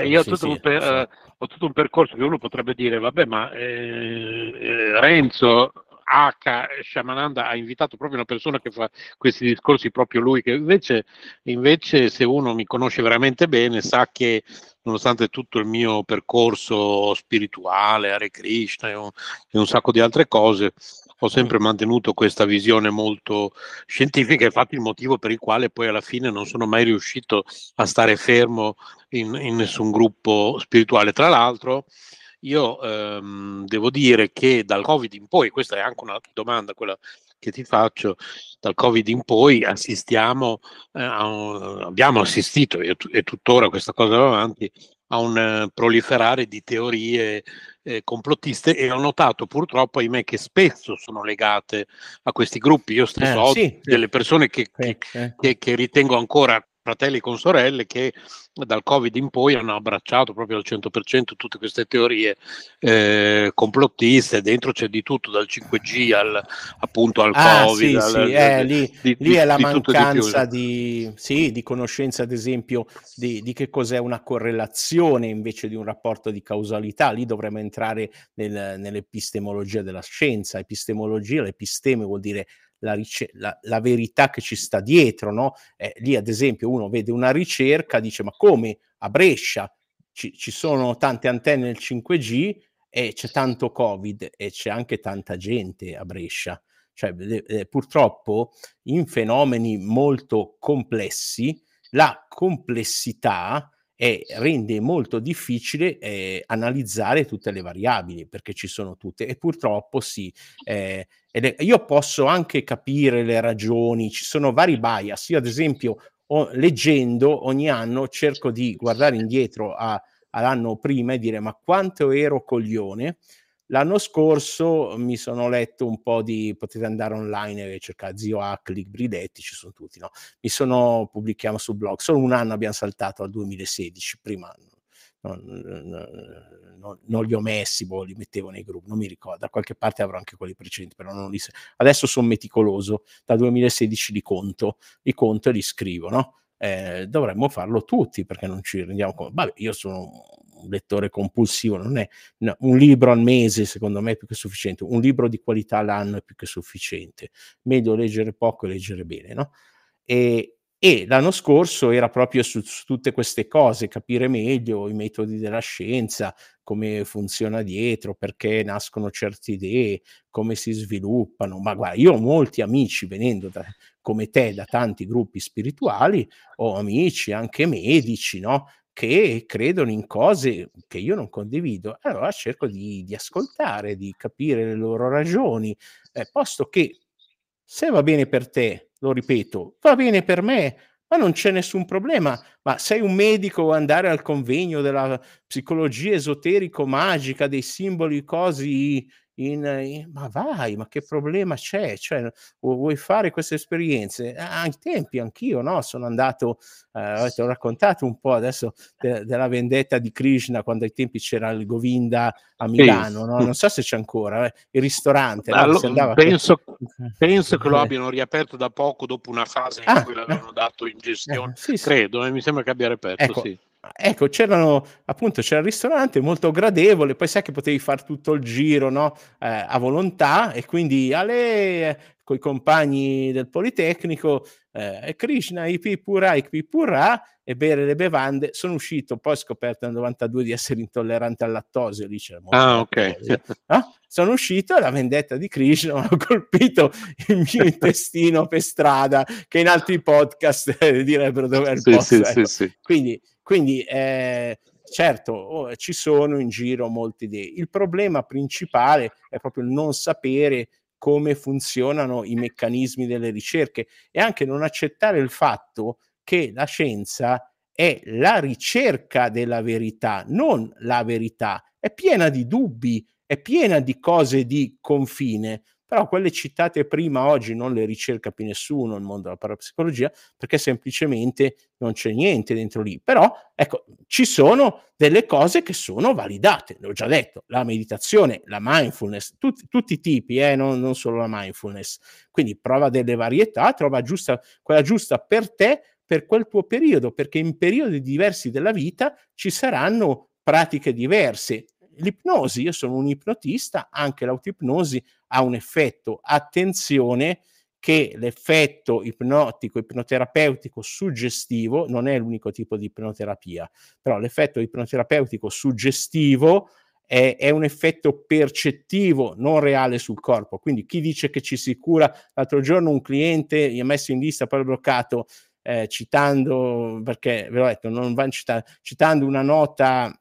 eh io ho, tutto sì, per, sì. ho, tutto un percorso che uno potrebbe dire, vabbè, ma eh, eh, Renzo H. Shamananda ha invitato proprio una persona che fa questi discorsi, proprio lui, che invece, invece se uno mi conosce veramente bene sa che nonostante tutto il mio percorso spirituale, Hare Krishna e un, e un sacco di altre cose, ho sempre mantenuto questa visione molto scientifica, infatti il motivo per il quale poi alla fine non sono mai riuscito a stare fermo in, in nessun gruppo spirituale. Tra l'altro, io ehm, devo dire che dal Covid in poi, questa è anche una domanda quella che ti faccio, dal Covid in poi assistiamo, eh, un, abbiamo assistito e, e, tuttora questa cosa va avanti, a un uh, proliferare di teorie eh, complottiste e ho notato purtroppo, ahimè, che spesso sono legate a questi gruppi. Io stesso eh, ho sì, delle persone che, che, che, che ritengo ancora fratelli con sorelle che dal Covid in poi hanno abbracciato proprio al 100% tutte queste teorie eh, complottiste, dentro c'è di tutto, dal 5G al, appunto al ah, Covid. Sì, al, sì. Eh, lì, di, lì, è la mancanza di, sì, di, conoscenza, ad esempio, di, di, che cos'è una correlazione invece di un rapporto di causalità. Lì dovremmo entrare nel, nell'epistemologia della scienza. Epistemologia, l'episteme vuol dire la, rice- la, la, verità che ci sta dietro, no? Eh, lì ad esempio uno vede una ricerca, dice ma come a Brescia ci, ci sono tante antenne nel 5G e c'è tanto Covid e c'è anche tanta gente a Brescia. Cioè, eh, purtroppo in fenomeni molto complessi la complessità e rende molto difficile eh, analizzare tutte le variabili perché ci sono tutte e purtroppo sì, eh, è, io posso anche capire le ragioni, ci sono vari bias, io ad esempio ho, leggendo ogni anno cerco di guardare indietro a, all'anno prima e dire ma quanto ero coglione? L'anno scorso mi sono letto un po' di, potete andare online e cercare Zio Hack, Libri Detti, ci sono tutti, no? Mi sono, pubblichiamo sul blog, solo un anno abbiamo saltato al 2016, prima non, non, non, non, li ho messi, boh, li mettevo nei gruppi, non mi ricordo, da qualche parte avrò anche quelli precedenti, però non li Adesso sono meticoloso, dal 2016 li conto, li conto e li scrivo, no? Eh, dovremmo farlo tutti perché non ci rendiamo conto. Vabbè, io sono un lettore compulsivo, non è no, un libro al mese, secondo me è più che sufficiente, un libro di qualità all'anno è più che sufficiente, meglio leggere poco e leggere bene, no? E, e l'anno scorso era proprio su, su, tutte queste cose, capire meglio i metodi della scienza, come funziona dietro, perché nascono certe idee, come si sviluppano. Ma guarda, io ho molti amici venendo da, come te da tanti gruppi spirituali, ho amici anche medici, no? che credono in cose che io non condivido. Allora cerco di, di ascoltare, di capire le loro ragioni, eh, posto che se va bene per te, lo ripeto, va bene per me, ma non c'è nessun problema. Ma sei un medico andare al convegno della psicologia esoterico-magica, dei simboli, così in, in, ma vai, ma che problema c'è? Cioè, vuoi fare queste esperienze? Ai tempi anch'io, no? Sono andato, eh, ti ho raccontato un po' adesso de, della vendetta di Krishna quando ai tempi c'era il Govinda a Milano, sì. no? non so se c'è ancora, eh, il ristorante. Allora, no? penso, penso, che lo abbiano riaperto da poco dopo una fase in ah, cui l'avevano dato in gestione, eh, sì, credo, eh, mi sembra che abbia riaperto, ecco, sì ecco, c'erano appunto c'era il ristorante molto gradevole, poi sai che potevi fare tutto il giro no? eh, a volontà e quindi alle con i compagni del Politecnico eh, Krishna, Ipi Pura, Ipi Pura e bere le bevande. Sono uscito, poi ho scoperto nel 92 di essere intollerante al lattosio, lì c'era molto Ah, ok. No? Sono uscito e la vendetta di Krishna ha colpito il mio intestino per strada, che in altri podcast eh, direbbero dove è il sì, posto. Sì, ecco. sì, sì. Quindi quindi eh, certo oh, ci sono in giro molte idee. Il problema principale è proprio il non sapere come funzionano i meccanismi delle ricerche e anche non accettare il fatto che la scienza è la ricerca della verità, non la verità. È piena di dubbi, è piena di cose di confine però quelle citate prima oggi non le ricerca più nessuno nel mondo della parapsicologia perché semplicemente non c'è niente dentro lì. Però ecco, ci sono delle cose che sono validate, l'ho già detto, la meditazione, la mindfulness, tutti, tutti i tipi, eh, non, non solo la mindfulness. Quindi prova delle varietà, trova giusta, quella giusta per te, per quel tuo periodo, perché in periodi diversi della vita ci saranno pratiche diverse l'ipnosi, io sono un ipnotista, anche l'autipnosi ha un effetto. Attenzione che l'effetto ipnotico, ipnoterapeutico suggestivo non è l'unico tipo di ipnoterapia, però l'effetto ipnoterapeutico suggestivo è, è, un effetto percettivo, non reale sul corpo. Quindi chi dice che ci si cura, l'altro giorno un cliente mi ha messo in lista, poi bloccato, eh, citando, perché ve l'ho detto, non van citare, citando una nota,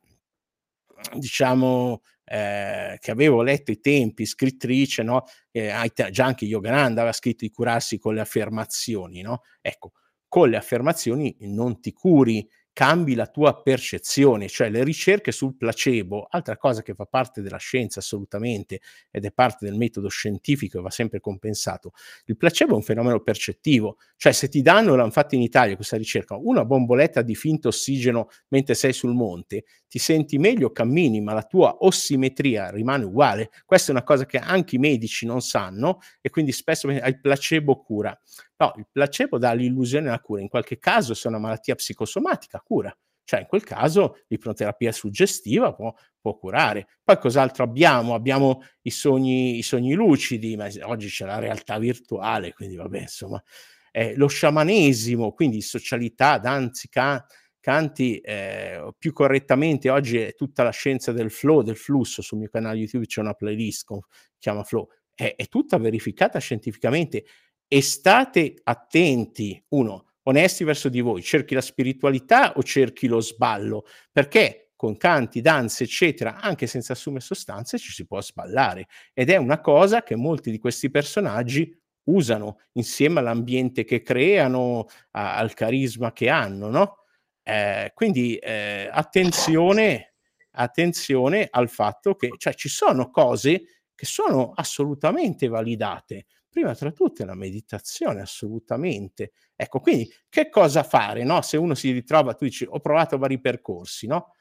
diciamo, eh, che avevo letto i tempi, scrittrice, no? Eh, già anche Yogananda aveva scritto di curarsi con le affermazioni, no? Ecco, con le affermazioni non ti curi, cambi la tua percezione, cioè le ricerche sul placebo, altra cosa che fa parte della scienza assolutamente ed è parte del metodo scientifico e va sempre compensato. Il placebo è un fenomeno percettivo, cioè se ti danno, l'hanno fatto in Italia questa ricerca, una bomboletta di finto ossigeno mentre sei sul monte, ti senti meglio, cammini, ma la tua ossimetria rimane uguale. Questa è una cosa che anche i medici non sanno e quindi spesso il placebo cura. No, il placebo dà l'illusione della cura, in qualche caso se è una malattia psicosomatica cura, cioè in quel caso l'ipnoterapia suggestiva può, può curare. Poi cos'altro abbiamo? Abbiamo i sogni, i sogni lucidi, ma oggi c'è la realtà virtuale, quindi vabbè, insomma, eh, lo sciamanesimo, quindi socialità, danzi, can- canti, eh, più correttamente oggi è tutta la scienza del flow, del flusso, sul mio canale YouTube c'è una playlist che chiama Flow, è, è tutta verificata scientificamente e state attenti, uno, onesti verso di voi, cerchi la spiritualità o cerchi lo sballo? Perché con canti, danze, eccetera, anche senza assumere sostanze, ci si può sballare. Ed è una cosa che molti di questi personaggi usano insieme all'ambiente che creano, a, al carisma che hanno, no? Eh, quindi eh, attenzione, attenzione al fatto che cioè, ci sono cose che sono assolutamente validate, prima tra tutte la meditazione, assolutamente. Ecco, quindi che cosa fare, no? Se uno si ritrova, tu dici, ho provato vari percorsi, no?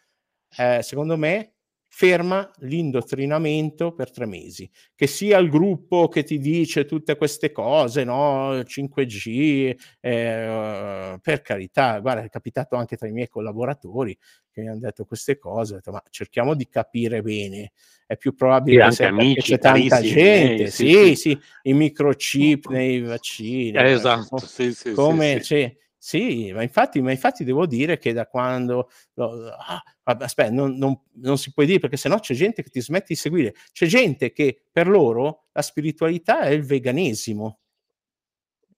Eh, secondo me ferma l'indottrinamento per tre mesi, che sia il gruppo che ti dice tutte queste cose, no? 5G, eh, per carità, guarda, è capitato anche tra i miei collaboratori che mi hanno detto queste cose, detto, ma cerchiamo di capire bene, è più probabile sì, che amici, c'è tanta gente, eh, sì, sì, sì, i microchip nei vaccini, eh, esatto, sì, sì, come sì, sì, ma infatti, ma infatti devo dire che da quando... Ah, aspetta, non, non, non, si può dire perché sennò c'è gente che ti smette di seguire. C'è gente che per loro la spiritualità è il veganesimo.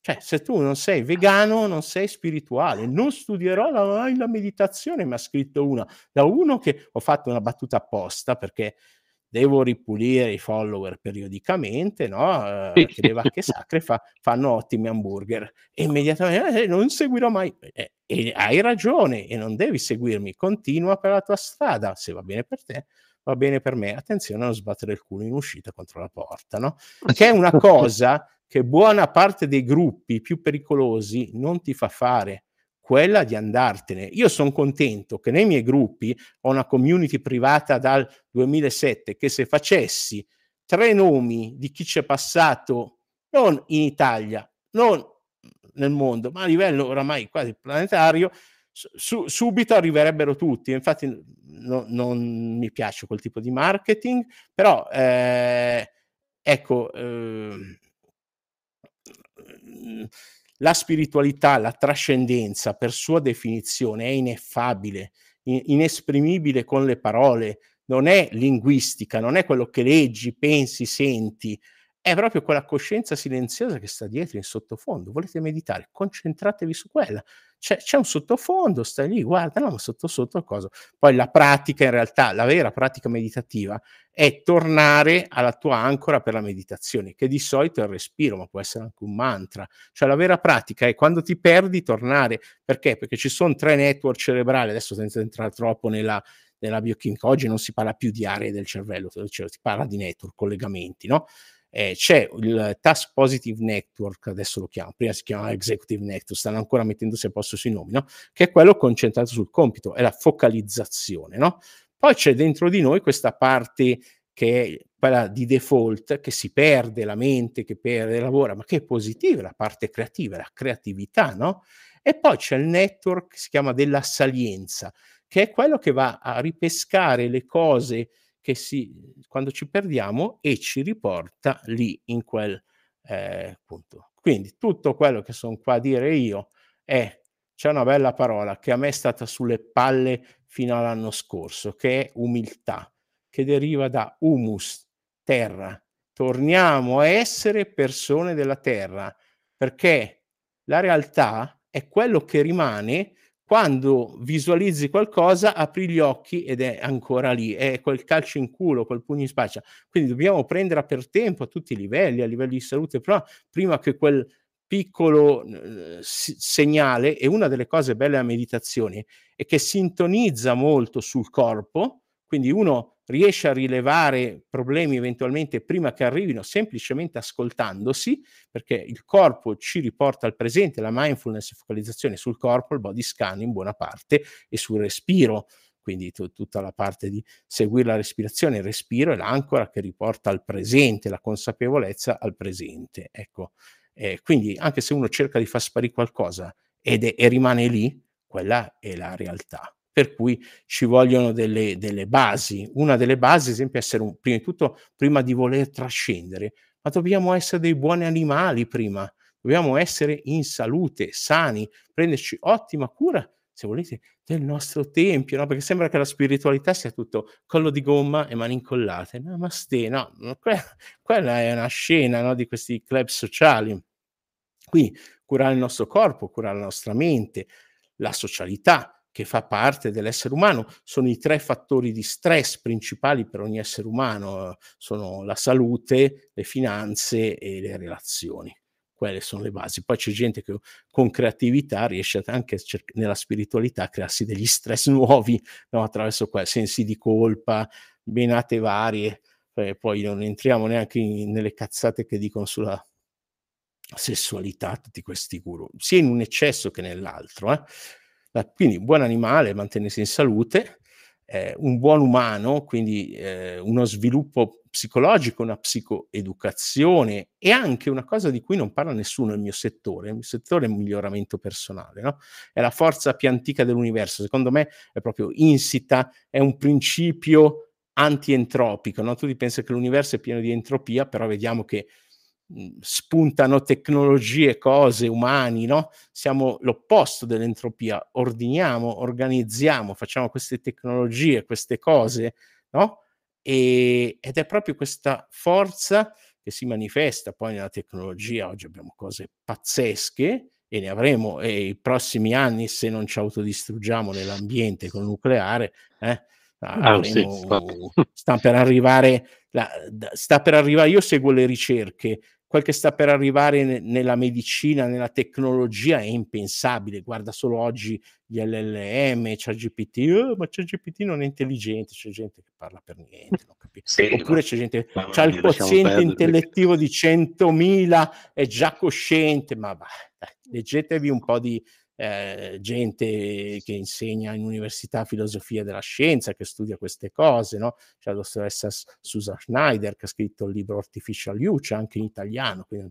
Cioè, se tu non sei vegano, non sei spirituale. Non studierò la, la meditazione, mi ha scritto una. Da uno che ho fatto una battuta apposta perché devo ripulire i follower periodicamente, no? Eh, che le vacche sacre fa, fanno ottimi hamburger. E immediatamente eh, non seguirò mai. Eh, e hai ragione, e non devi seguirmi, continua per la tua strada, se va bene per te. Va bene per me, attenzione a non sbattere il culo in uscita contro la porta, no? Che è una cosa che buona parte dei gruppi più pericolosi non ti fa fare quella di andartene. Io sono contento che nei miei gruppi ho una community privata dal 2007 che se facessi tre nomi di chi c'è passato non in Italia, non nel mondo, ma a livello oramai quasi planetario, su, subito arriverebbero tutti. Infatti no, non mi piace quel tipo di marketing, però eh, ecco, eh, la spiritualità, la trascendenza, per sua definizione, è ineffabile, inesprimibile con le parole, non è linguistica, non è quello che leggi, pensi, senti, è proprio quella coscienza silenziosa che sta dietro in sottofondo. Volete meditare? Concentratevi su quella. C'è, c'è un sottofondo, stai lì, guarda, no, ma sotto sotto cosa. Poi la pratica, in realtà, la vera pratica meditativa è tornare alla tua ancora per la meditazione, che di solito è il respiro, ma può essere anche un mantra. Cioè la vera pratica è quando ti perdi tornare. Perché? Perché ci sono tre network cerebrali, adesso senza entrare troppo nella, nella biochimica, oggi non si parla più di aree del cervello, cioè si parla di network, collegamenti, no? Eh, c'è il Task Positive Network, adesso lo chiamo, prima si chiamava Executive Network, stanno ancora mettendosi a posto sui nomi, no? che è quello concentrato sul compito, è la focalizzazione. No? Poi c'è dentro di noi questa parte che è quella di default, che si perde la mente, che perde, lavora, ma che è positiva, la parte creativa, la creatività, no? E poi c'è il network che si chiama della salienza, che è quello che va a ripescare le cose che si, quando ci perdiamo e ci riporta lì in quel eh, punto. Quindi tutto quello che sono qua a dire io è, c'è una bella parola che a me è stata sulle palle fino all'anno scorso, che è umiltà, che deriva da humus, terra. Torniamo a essere persone della terra, perché la realtà è quello che rimane quando visualizzi qualcosa, apri gli occhi ed è ancora lì, è quel calcio in culo, quel pugno in spaccia. Quindi dobbiamo prendere per tempo a tutti i livelli, a livello di salute, però prima che quel piccolo eh, segnale, e una delle cose belle della meditazione è che sintonizza molto sul corpo, quindi uno riesce a rilevare problemi eventualmente prima che arrivino semplicemente ascoltandosi, perché il corpo ci riporta al presente, la mindfulness e focalizzazione sul corpo, il body scan in buona parte e sul respiro, quindi t- tutta la parte di seguire la respirazione, il respiro è l'ancora che riporta al presente, la consapevolezza al presente. Ecco, eh, quindi anche se uno cerca di far sparire qualcosa ed è, e rimane lì, quella è la realtà per cui ci vogliono delle, delle basi. Una delle basi, ad esempio, è essere un, prima di tutto, prima di voler trascendere, ma dobbiamo essere dei buoni animali prima, dobbiamo essere in salute, sani, prenderci ottima cura, se volete, del nostro tempio, no? perché sembra che la spiritualità sia tutto collo di gomma e mani incollate. Namaste, no, quella, quella è una scena no? di questi club sociali. Qui curare il nostro corpo, curare la nostra mente, la socialità, che fa parte dell'essere umano, sono i tre fattori di stress principali per ogni essere umano, sono la salute, le finanze e le relazioni. Quelle sono le basi. Poi c'è gente che con creatività riesce anche nella spiritualità a crearsi degli stress nuovi no? attraverso que- sensi di colpa, benate varie. Eh, poi non entriamo neanche in, nelle cazzate che dicono sulla sessualità, tutti questi guru, sia in un eccesso che nell'altro. Eh? Quindi buon animale, mantenersi in salute, eh, un buon umano, quindi eh, uno sviluppo psicologico, una psicoeducazione e anche una cosa di cui non parla nessuno nel mio settore, il mio settore è il miglioramento personale, no? è la forza più antica dell'universo, secondo me è proprio insita, è un principio anti-entropico, no? tu pensi che l'universo è pieno di entropia, però vediamo che spuntano tecnologie, cose, umani, no? Siamo l'opposto dell'entropia, ordiniamo, organizziamo, facciamo queste tecnologie, queste cose, no? E, ed è proprio questa forza che si manifesta poi nella tecnologia. Oggi abbiamo cose pazzesche e ne avremo e i prossimi anni se non ci autodistruggiamo nell'ambiente con il nucleare, eh, ah, sì, sta per arrivare, la, sta per arrivare, io seguo le ricerche, quel che sta per arrivare ne- nella medicina, nella tecnologia è impensabile. Guarda solo oggi gli LLM, c'è GPT, oh, ma c'è GPT non è intelligente, c'è gente che parla per niente, sì, oppure c'è gente che ha il quoziente intellettivo di 100.000, è già cosciente, ma dai, leggetevi un po' di eh, gente che insegna in università filosofia della scienza, che studia queste cose, no? C'è la dottoressa Susan Schneider che ha scritto il libro Artificial c'è anche in italiano, quindi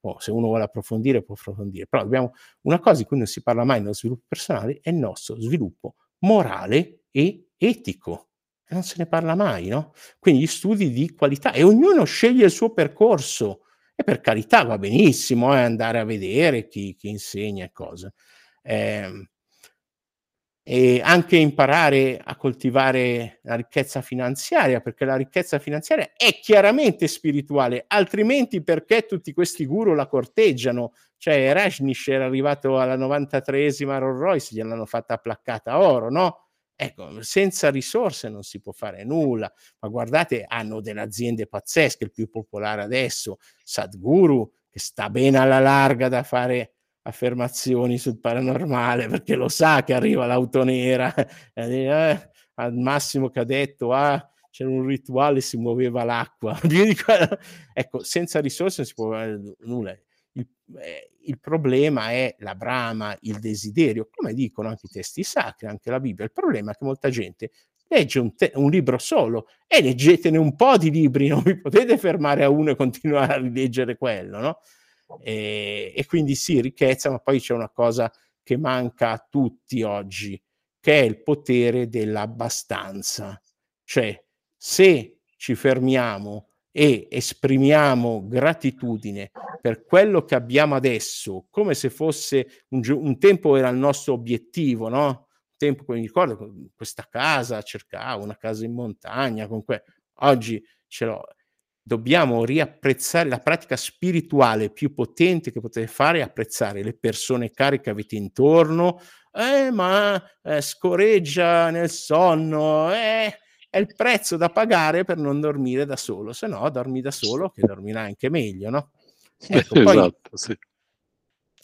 oh, se uno vuole approfondire può approfondire. Però abbiamo una cosa di cui non si parla mai nello sviluppo personale, è il nostro sviluppo morale e etico. Non se ne parla mai, no? Quindi gli studi di qualità e ognuno sceglie il suo percorso. E per carità va benissimo eh, andare a vedere chi, chi insegna e cose eh, e anche imparare a coltivare la ricchezza finanziaria, perché la ricchezza finanziaria è chiaramente spirituale, altrimenti perché tutti questi guru la corteggiano? Cioè Rajnish era arrivato alla 93esima Rolls Royce, gliel'hanno fatta placcata a oro, no? Ecco, senza risorse non si può fare nulla, ma guardate, hanno delle aziende pazzesche, il più popolare adesso, Sadhguru, che sta bene alla larga da fare affermazioni sul paranormale perché lo sa che arriva l'auto nera eh, al massimo che ha detto ah c'era un rituale si muoveva l'acqua ecco senza risorse non si può fare nulla. Il, eh, il, problema è la brama il desiderio come dicono anche i testi sacri anche la Bibbia. Il problema è che molta gente legge un, te- un libro solo e leggetene un po' di libri non vi potete fermare a uno e continuare a rileggere quello no? E, e quindi sì, ricchezza, ma poi c'è una cosa che manca a tutti oggi, che è il potere dell'abbastanza. Cioè, se ci fermiamo e esprimiamo gratitudine per quello che abbiamo adesso, come se fosse un, un tempo era il nostro obiettivo, no? Un tempo, mi ricordo, questa casa, cercavo una casa in montagna, comunque oggi ce l'ho. Dobbiamo riapprezzare la pratica spirituale più potente che potete fare, apprezzare le persone care che avete intorno, eh, ma eh, scoreggia nel sonno, eh, è il prezzo da pagare per non dormire da solo, se no dormi da solo che dormirai anche meglio, no? Ecco, poi, esatto, sì.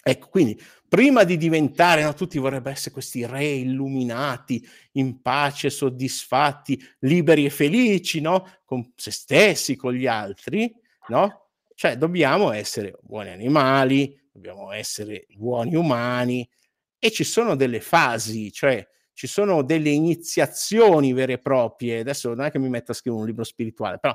Ecco, quindi prima di diventare, no, tutti vorrebbero essere questi re illuminati, in pace, soddisfatti, liberi e felici, no? Con se stessi, con gli altri, no? Cioè dobbiamo essere buoni animali, dobbiamo essere buoni umani e ci sono delle fasi, cioè ci sono delle iniziazioni vere e proprie. Adesso non è che mi metto a scrivere un libro spirituale, però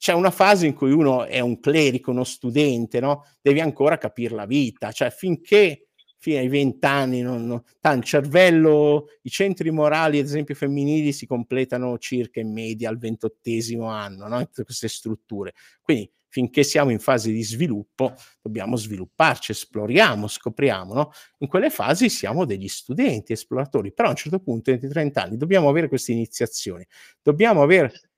c'è una fase in cui uno è un clerico, uno studente, no? Devi ancora capire la vita, cioè finché fino ai vent'anni, non, non, cervello, i centri morali, ad esempio femminili, si completano circa in media al ventottesimo anno, no? queste strutture. Quindi finché siamo in fase di sviluppo, dobbiamo svilupparci, esploriamo, scopriamo. No? In quelle fasi siamo degli studenti, esploratori, però a un certo punto, entro i 30 anni, dobbiamo avere queste iniziazioni, dobbiamo aver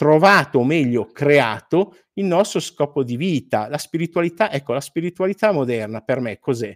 trovato, o meglio, creato il nostro scopo di vita. La spiritualità, ecco, la spiritualità moderna per me cos'è?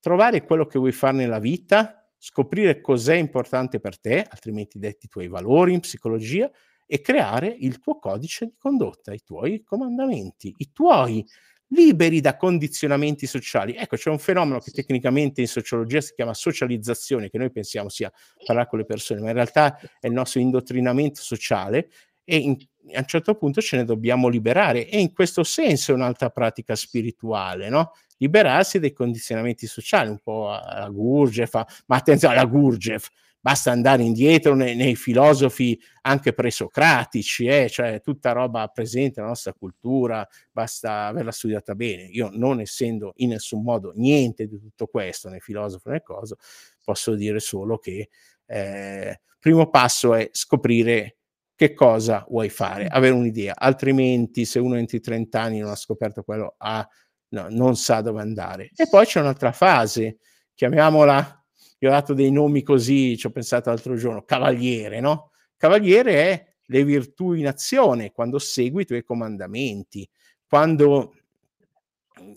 Trovare quello che vuoi fare nella vita, scoprire cos'è importante per te, altrimenti detti i tuoi valori in psicologia, e creare il tuo codice di condotta, i tuoi comandamenti, i tuoi liberi da condizionamenti sociali. Ecco, c'è un fenomeno che tecnicamente in sociologia si chiama socializzazione, che noi pensiamo sia parlare con le persone, ma in realtà è il nostro indottrinamento sociale e in, a un certo punto ce ne dobbiamo liberare e in questo senso è un'altra pratica spirituale, no? Liberarsi dai condizionamenti sociali, un po' alla Gurdjieff, ma attenzione alla Gurdjieff, basta andare indietro nei, nei filosofi anche presocratici, eh? cioè tutta roba presente nella nostra cultura, basta averla studiata bene. Io non essendo in nessun modo niente di tutto questo, né filosofo né cosa, posso dire solo che eh, primo passo è scoprire che cosa vuoi fare, avere un'idea, altrimenti se uno entro i 30 anni non ha scoperto quello, ah, no, non sa dove andare. E poi c'è un'altra fase, chiamiamola gli ho dato dei nomi così, ci ho pensato l'altro giorno, cavaliere, no? Cavaliere è le virtù in azione, quando segui i tuoi comandamenti, quando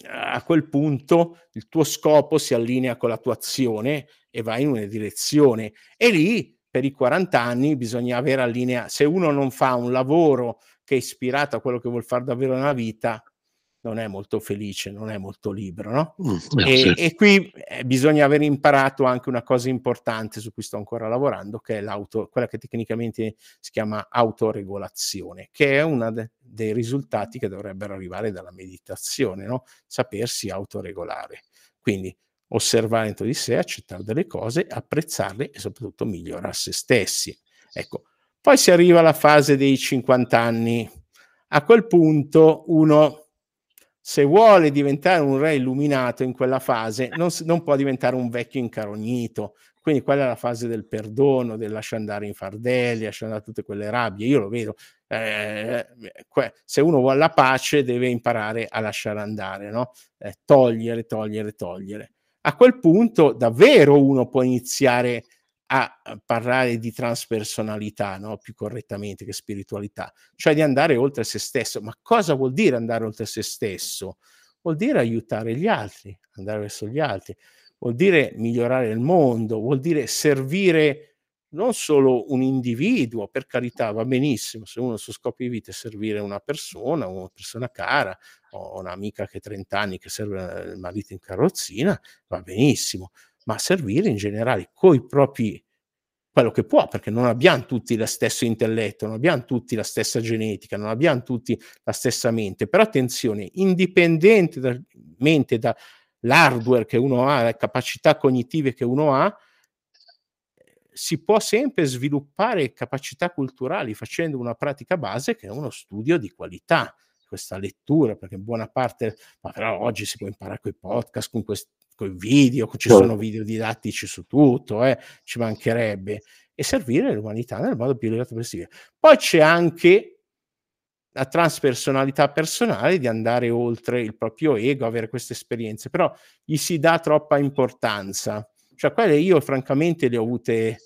a quel punto il tuo scopo si allinea con la tua azione e vai in una direzione. E lì per i 40 anni bisogna avere allinea. Se uno non fa un lavoro che è ispirato a quello che vuol fare davvero nella vita, non è molto felice, non è molto libero, no? Mm, eh, e, sì. e, qui eh, bisogna aver imparato anche una cosa importante su cui sto ancora lavorando, che è l'auto, quella che tecnicamente si chiama autoregolazione, che è uno de- dei risultati che dovrebbero arrivare dalla meditazione, no? Sapersi autoregolare. Quindi osservare dentro di sé, accettare delle cose, apprezzarle e soprattutto migliorare se stessi. Ecco, poi si arriva alla fase dei 50 anni. A quel punto uno se vuole diventare un re illuminato in quella fase, non, non, può diventare un vecchio incarognito. Quindi quella è la fase del perdono, del lasciare andare in fardelli, lasciare andare tutte quelle rabbie. Io lo vedo, eh, se uno vuole la pace deve imparare a lasciare andare, no? eh, togliere, togliere, togliere. A quel punto davvero uno può iniziare a parlare di transpersonalità, no? più correttamente che spiritualità, cioè di andare oltre se stesso. Ma cosa vuol dire andare oltre se stesso? Vuol dire aiutare gli altri, andare verso gli altri, vuol dire migliorare il mondo, vuol dire servire non solo un individuo, per carità va benissimo, se uno su scopi di vita è servire una persona, una persona cara, o un'amica che ha 30 anni che serve il marito in carrozzina, va benissimo, ma servire in generale coi propri quello che può, perché non abbiamo tutti lo stesso intelletto, non abbiamo tutti la stessa genetica, non abbiamo tutti la stessa mente, però attenzione, indipendentemente dall'hardware che uno ha, le capacità cognitive che uno ha, si può sempre sviluppare capacità culturali facendo una pratica base che è uno studio di qualità, questa lettura, perché buona parte, ma però oggi si può imparare con i podcast, con questi con i video, ci sono video didattici su tutto, eh, ci mancherebbe, e servire l'umanità nel modo più elevato possibile. Poi c'è anche la transpersonalità personale di andare oltre il proprio ego, avere queste esperienze, però gli si dà troppa importanza. Cioè, quelle io francamente le ho avute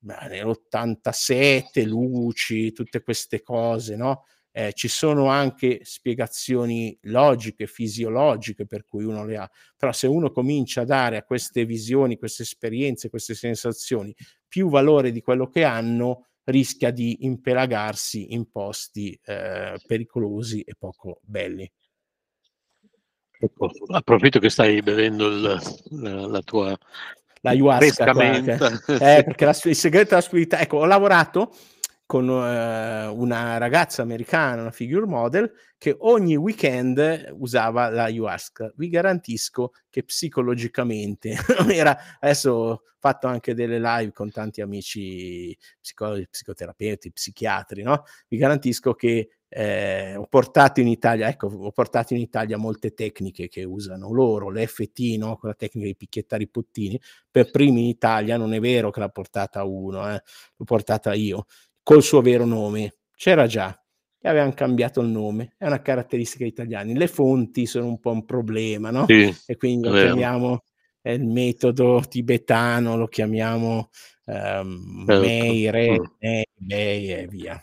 beh, nell'87, luci, tutte queste cose, no? Eh, ci sono anche spiegazioni logiche, fisiologiche per cui uno le ha, però se uno comincia a dare a queste visioni, queste esperienze, queste sensazioni più valore di quello che hanno, rischia di impelagarsi in posti eh, pericolosi e poco belli. Approfitto che stai bevendo il, la, la, tua la ayahuasca qua, eh, perché la, il segreto della spiritualità ecco ho lavorato con eh, una ragazza americana, una figure model, che ogni weekend usava la ayahuasca. Vi garantisco che psicologicamente era, adesso ho fatto anche delle live con tanti amici psicologi, psicoterapeuti, psichiatri, no? Vi garantisco che eh, ho portato in Italia, ecco, ho portato in Italia molte tecniche che usano loro, l'FT, no? quella tecnica di picchiettare i puttini, per primi in Italia, non è vero che l'ha portata uno, eh? l'ho portata io col suo vero nome. C'era già, e avevano cambiato il nome. È una caratteristica italiana. Le fonti sono un po' un problema, no? Sì, e quindi lo chiamiamo è il metodo tibetano, lo chiamiamo um, certo. Mei, Re, mm. E via.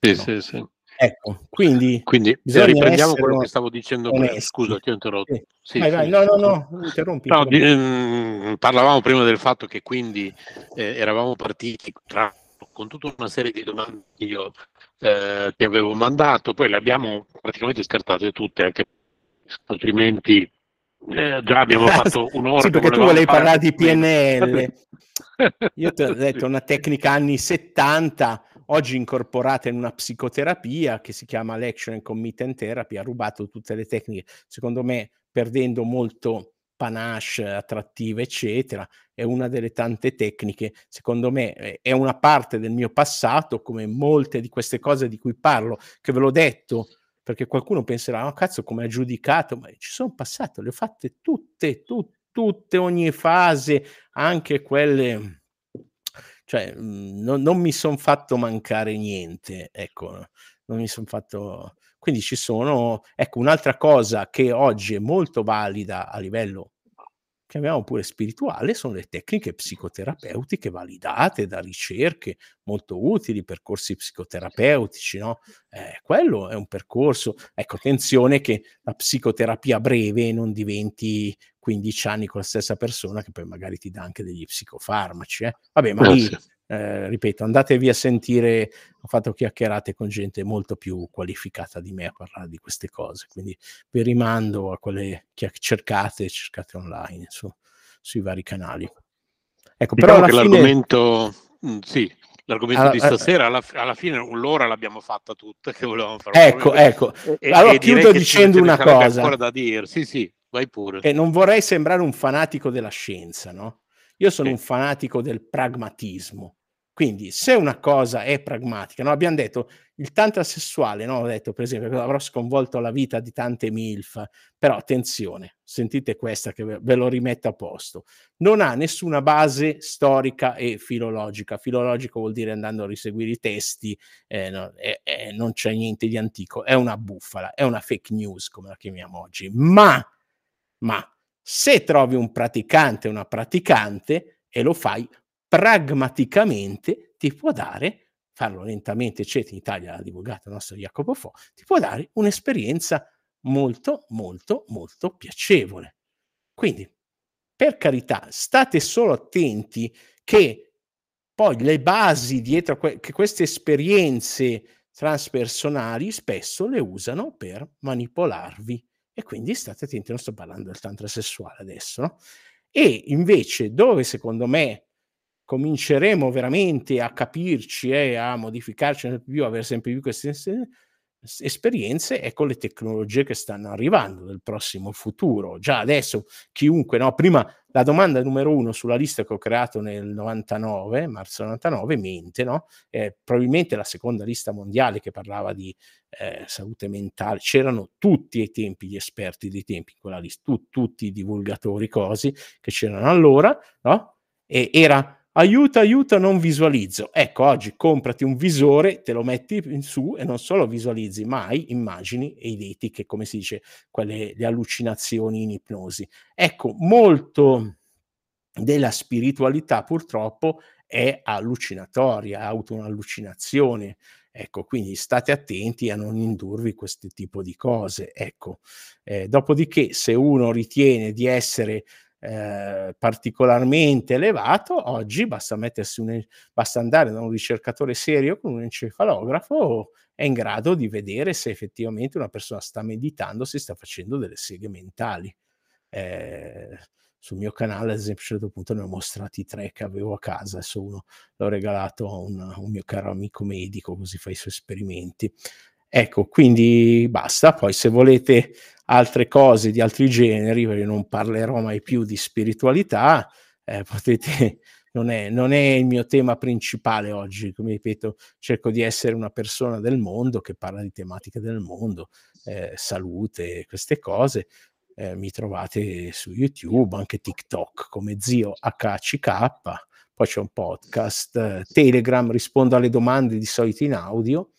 Sì, no. sì, sì. Ecco, quindi, quindi riprendiamo quello che stavo dicendo prima. Scusa, ti ho interrotto. Sì. Sì, vai, vai. No, no, no, interrompi. No, di, ehm, parlavamo prima del fatto che quindi eh, eravamo partiti tra con tutta una serie di domande che io eh, ti avevo mandato, poi le abbiamo praticamente scartate tutte, anche altrimenti eh, già abbiamo fatto un'ora. sì, perché tu volevi parlare di PNL. Io ti ho detto una tecnica anni 70, oggi incorporata in una psicoterapia che si chiama Lection and Commitment Therapy, ha rubato tutte le tecniche, secondo me perdendo molto panache, attrattive, eccetera, è una delle tante tecniche, secondo me è una parte del mio passato, come molte di queste cose di cui parlo, che ve l'ho detto, perché qualcuno penserà, oh cazzo, come ha giudicato, ma ci sono passato, le ho fatte tutte, tutte, tutte, ogni fase, anche quelle, cioè non, non mi sono fatto mancare niente, ecco, non mi sono fatto... Quindi ci sono, ecco, un'altra cosa che oggi è molto valida a livello chiamiamo pure spirituale, sono le tecniche psicoterapeutiche validate da ricerche molto utili, percorsi psicoterapeutici, no? Eh, quello è un percorso, ecco, attenzione che la psicoterapia breve non diventi 15 anni con la stessa persona che poi magari ti dà anche degli psicofarmaci, eh? Vabbè, ma lì eh, ripeto, andatevi a sentire, ho fatto chiacchierate con gente molto più qualificata di me a parlare di queste cose, quindi vi rimando a quelle che cercate, cercate online su, sui vari canali. Ecco, diciamo però che fine... l'argomento, mm, sì, l'argomento alla, di eh, stasera alla, alla, fine l'ora l'abbiamo fatta tutta che volevamo fare. Ecco, ecco. E, allora e chiudo dicendo una cosa. Ancora da dire. Sì, sì, vai pure. E non vorrei sembrare un fanatico della scienza, no? Io sono sì. un fanatico del pragmatismo. Quindi, se una cosa è pragmatica, no? abbiamo detto il tantra sessuale, no? ho detto per esempio che avrò sconvolto la vita di tante MILF, però attenzione, sentite questa che ve lo rimetto a posto, non ha nessuna base storica e filologica. Filologico vuol dire andando a riseguire i testi, eh, no, eh, eh, non c'è niente di antico, è una bufala, è una fake news come la chiamiamo oggi. Ma, ma se trovi un praticante, una praticante e lo fai pragmaticamente ti può dare, farlo lentamente, eccetera, in Italia l'ha divulgato il nostro Jacopo Fo, ti può dare un'esperienza molto, molto, molto piacevole. Quindi, per carità, state solo attenti che poi le basi dietro que- che queste esperienze transpersonali spesso le usano per manipolarvi e quindi state attenti, non sto parlando del tantra sessuale adesso, no? E invece dove secondo me cominceremo veramente a capirci e a modificarci sempre più, avere sempre più queste esperienze è con le tecnologie che stanno arrivando nel prossimo futuro. Già adesso chiunque, no? prima la domanda numero uno sulla lista che ho creato nel 99, marzo 99, mente, no? Eh, probabilmente la seconda lista mondiale che parlava di eh, salute mentale, c'erano tutti ai tempi gli esperti dei tempi in quella lista, tu, tutti i divulgatori cosi che c'erano allora, no? E era aiuta, aiuta, non visualizzo. Ecco, oggi comprati un visore, te lo metti in su e non solo visualizzi, ma hai immagini eidetiche, come si dice, quelle le allucinazioni in ipnosi. Ecco, molto della spiritualità purtroppo è allucinatoria, auto un'allucinazione. Ecco, quindi state attenti a non indurvi questo tipo di cose. Ecco, eh, dopodiché, se uno ritiene di essere eh, particolarmente elevato, oggi basta, mettersi un, basta andare da un ricercatore serio con un encefalografo, è in grado di vedere se effettivamente una persona sta meditando, si sta facendo delle seghe mentali. Eh, sul mio canale, ad esempio, a un certo punto ne ho mostrati tre che avevo a casa, adesso uno l'ho regalato a un, un mio caro amico medico, così fa i suoi esperimenti. Ecco, quindi basta. Poi se volete altre cose di altri generi, perché non parlerò mai più di spiritualità, eh, potete, non è, non è, il mio tema principale oggi, come ripeto, cerco di essere una persona del mondo che parla di tematiche del mondo, eh, salute, queste cose, eh, mi trovate su YouTube, anche TikTok come zio HCK, poi c'è un podcast, eh, Telegram, rispondo alle domande di solito in audio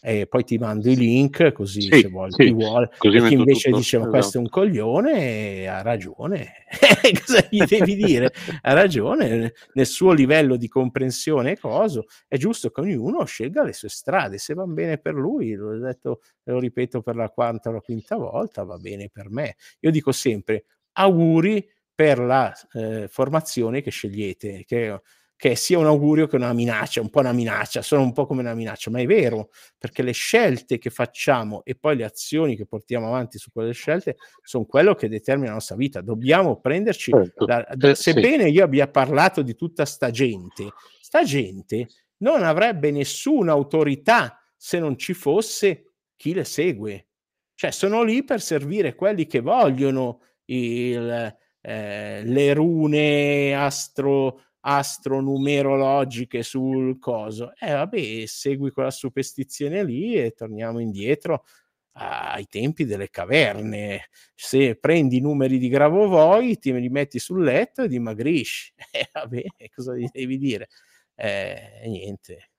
e poi ti mando i link così sì, se vuoi, sì. chi vuole così chi invece tutto, dice ma esatto. questo è un coglione ha ragione cosa gli devi dire ha ragione nel suo livello di comprensione e coso è giusto che ognuno scelga le sue strade se va bene per lui l'ho detto lo ripeto per la quarta o la quinta volta va bene per me io dico sempre auguri per la eh, formazione che scegliete che che sia un augurio che una minaccia, un po' una minaccia, sono un po' come una minaccia, ma è vero, perché le scelte che facciamo e poi le azioni che portiamo avanti su quelle scelte sono quello che determina la nostra vita. Dobbiamo prenderci, certo. da, da, sebbene io abbia parlato di tutta sta gente, sta gente non avrebbe nessuna autorità se non ci fosse chi le segue. Cioè sono lì per servire quelli che vogliono il, eh, le rune astro astronumerologiche sul coso. E eh, vabbè, segui quella superstizione lì e torniamo indietro ai tempi delle caverne. Se prendi i numeri di Gravovoi, ti li metti sul letto e dimagrisci. E eh, vabbè, cosa devi dire? Eh, niente.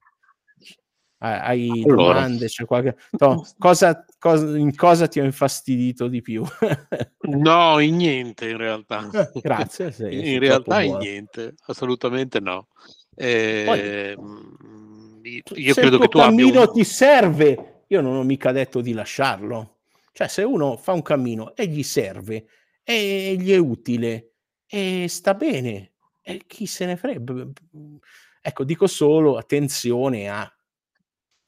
Hai allora. domande? C'è qualche... no, cosa, cosa, in cosa ti ho infastidito di più? no, in niente in realtà. Grazie. Sei, in realtà in niente, assolutamente no. Eh, Poi, io credo che tu cammino un... ti serve, io non ho mica detto di lasciarlo. Cioè, se uno fa un cammino e gli serve e gli è utile e sta bene, e chi se ne frega? Ecco, dico solo attenzione a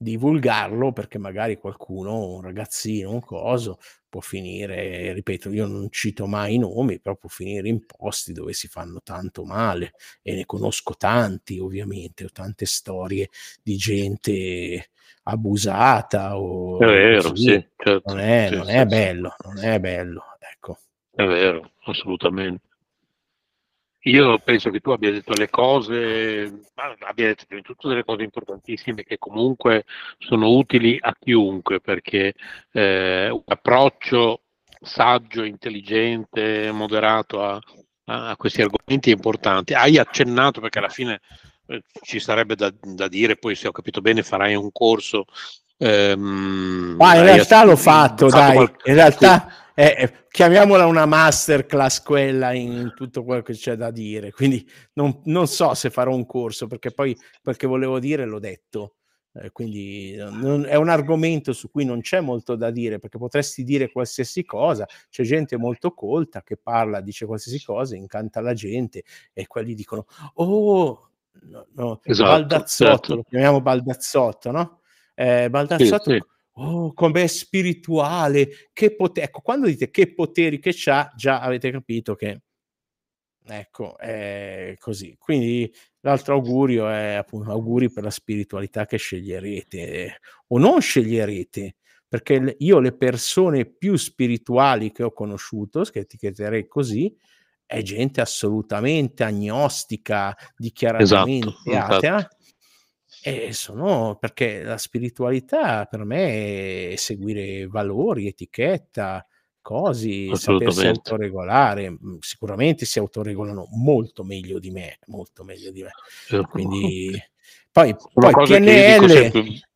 divulgarlo perché magari qualcuno, un ragazzino, un coso, può finire, ripeto, io non cito mai i nomi, però può finire in posti dove si fanno tanto male e ne conosco tanti ovviamente, ho tante storie di gente abusata o è vero, sì, certo. non è, sì, non sì, è bello, non è bello, ecco. È vero, assolutamente. Io penso che tu abbia detto le cose, abbia detto prima di tutto delle cose importantissime che comunque sono utili a chiunque, perché eh, un approccio saggio, intelligente, moderato a, a, questi argomenti è importante. Hai accennato, perché alla fine eh, ci sarebbe da, da, dire, poi se ho capito bene farai un corso. Ehm, Ma in realtà l'ho fatto, dai, qualche... in realtà eh, eh, chiamiamola una masterclass quella in tutto quello che c'è da dire. Quindi non, non so se farò un corso perché poi quel che volevo dire l'ho detto. Eh, quindi non, è un argomento su cui non c'è molto da dire perché potresti dire qualsiasi cosa. C'è gente molto colta che parla, dice qualsiasi cosa, incanta la gente e quelli dicono: Oh, no, no, esatto, Baldazzotto, certo. lo chiamiamo Baldazzotto, no? Eh, Baldazzotto. Sì, sì oh, com'è spirituale, che potere. Ecco, quando dite che poteri che c'ha, già avete capito che ecco, è così. Quindi l'altro augurio è appunto auguri per la spiritualità che sceglierete o non sceglierete, perché io le persone più spirituali che ho conosciuto, che etichetterei così, è gente assolutamente agnostica, dichiaratamente esatto, atea, e sono perché la spiritualità per me è seguire valori, etichetta, cosi, sapersi autoregolare. Mhmm, sicuramente si autoregolano molto meglio di me, molto meglio di me. Certo. Quindi poi, poi PNL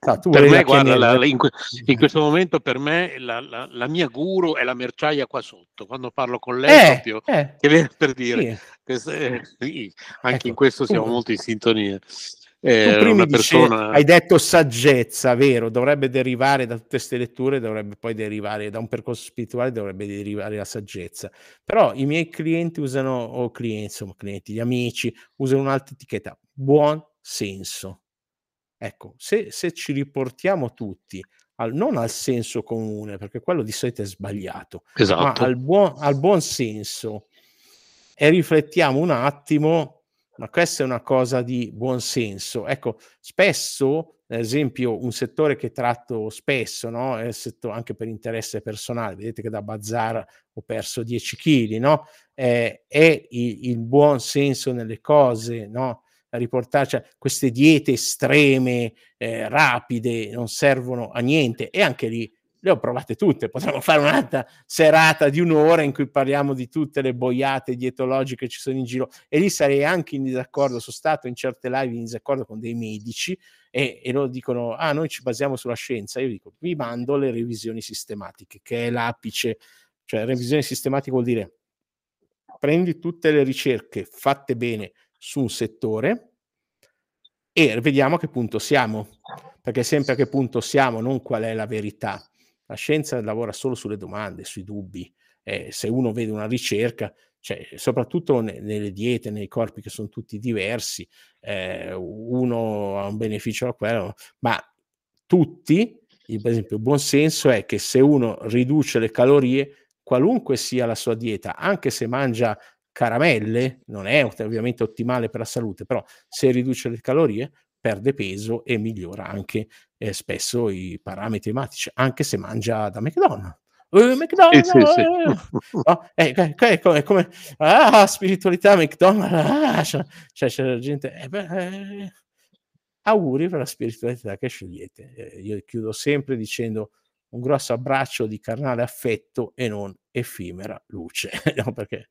Ah, per me, guarda, la, in, in, questo momento per me la, la, la, mia guru è la merciaia qua sotto. Quando parlo con lei, eh, proprio eh, per dire sì. che se, sì, anche ecco, in questo siamo molto in sintonia. Eh, tu persona... hai detto saggezza, vero? Dovrebbe derivare da tutte queste letture, dovrebbe poi derivare da un percorso spirituale, dovrebbe derivare la saggezza. Però i miei clienti usano, o clienti, insomma, clienti, gli amici, usano un'altra etichetta, buon senso Ecco, se, se ci riportiamo tutti al, non al senso comune, perché quello di solito è sbagliato, esatto. ma al buon, al buon senso e riflettiamo un attimo, ma questa è una cosa di buon senso. Ecco, spesso, ad esempio, un settore che tratto spesso, no? È settore anche per interesse personale, vedete che da Bazzar ho perso 10 kg, no? Eh, è il, il buon senso nelle cose, no? riportarci cioè, queste diete estreme, eh, rapide, non servono a niente e anche lì le ho provate tutte, potremmo fare un'altra serata di un'ora in cui parliamo di tutte le boiate dietologiche che ci sono in giro e lì sarei anche in disaccordo, sono stato in certe live in disaccordo con dei medici e, e loro dicono ah noi ci basiamo sulla scienza, io dico vi mando le revisioni sistematiche che è l'apice, cioè revisione sistematica vuol dire prendi tutte le ricerche fatte bene su un settore e vediamo a che punto siamo, perché sempre a che punto siamo, non qual è la verità. La scienza lavora solo sulle domande, sui dubbi. Eh, se uno vede una ricerca, cioè, soprattutto ne, nelle diete, nei corpi che sono tutti diversi, eh, uno ha un beneficio da quello, ma tutti, per esempio, il buon senso è che se uno riduce le calorie, qualunque sia la sua dieta, anche se mangia caramelle, non è ovviamente ottimale per la salute, però se riduce le calorie perde peso e migliora anche eh, spesso i parametri ematici, anche se mangia da McDonald's. Uh, McDonald's, sì, sì, sì. Oh, eh, eh, è, come, è come ah, spiritualità McDonald's, ah, c'è, c'è, c'è gente. Eh, beh, eh, auguri per la spiritualità che scegliete. Eh, io chiudo sempre dicendo un grosso abbraccio di carnale affetto e non effimera luce, no, perché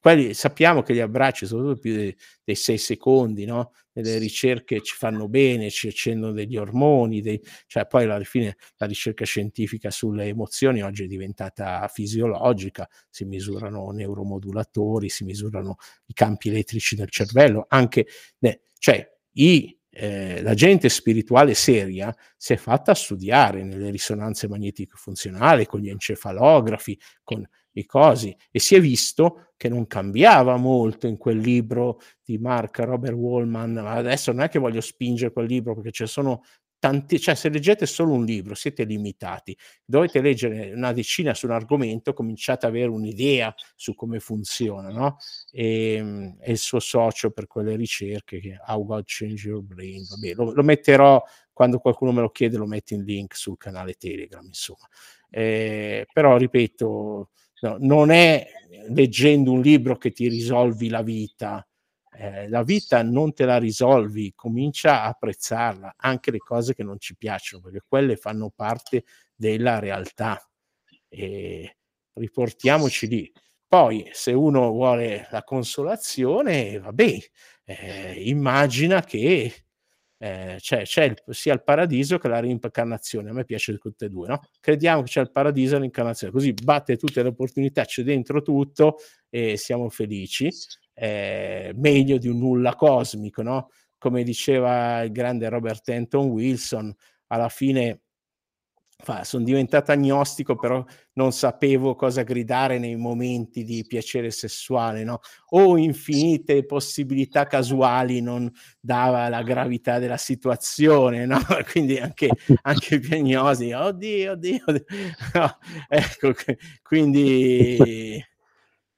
quelli, sappiamo che gli abbracci, soprattutto più dei, dei sei secondi, no? nelle ricerche ci fanno bene, ci accendono degli ormoni, dei, cioè poi alla fine la ricerca scientifica sulle emozioni oggi è diventata fisiologica, si misurano neuromodulatori, si misurano i campi elettrici del cervello, anche, cioè i eh, la gente spirituale seria si è fatta studiare nelle risonanze magnetiche funzionali, con gli encefalografi, con i cosi, e si è visto che non cambiava molto in quel libro di Mark Robert Wallman. Adesso non è che voglio spingere quel libro perché ci sono tanti, cioè se leggete solo un libro siete limitati, dovete leggere una decina su un argomento, cominciate ad avere un'idea su come funziona, no? E, ehm, e il suo socio per quelle ricerche, che How God Change Your Brain, vabbè, lo, lo, metterò quando qualcuno me lo chiede, lo metto in link sul canale Telegram, insomma. Eh, però ripeto, no, non è leggendo un libro che ti risolvi la vita, eh, la vita non te la risolvi, comincia a apprezzarla, anche le cose che non ci piacciono, perché quelle fanno parte della realtà. E riportiamoci lì. Poi, se uno vuole la consolazione, vabbè, eh, immagina che eh, c'è, c'è il, sia il paradiso che la reincarnazione. A me piace tutte e due, no? Crediamo che c'è il paradiso e l'incarnazione, così batte tutte le opportunità, c'è dentro tutto e siamo felici eh, meglio di un nulla cosmico, no? Come diceva il grande Robert Anton Wilson, alla fine sono diventato agnostico, però non sapevo cosa gridare nei momenti di piacere sessuale, no? O infinite possibilità casuali non dava la gravità della situazione, no? Quindi anche, anche piagnosi, oddio, oddio, oddio. No, ecco, quindi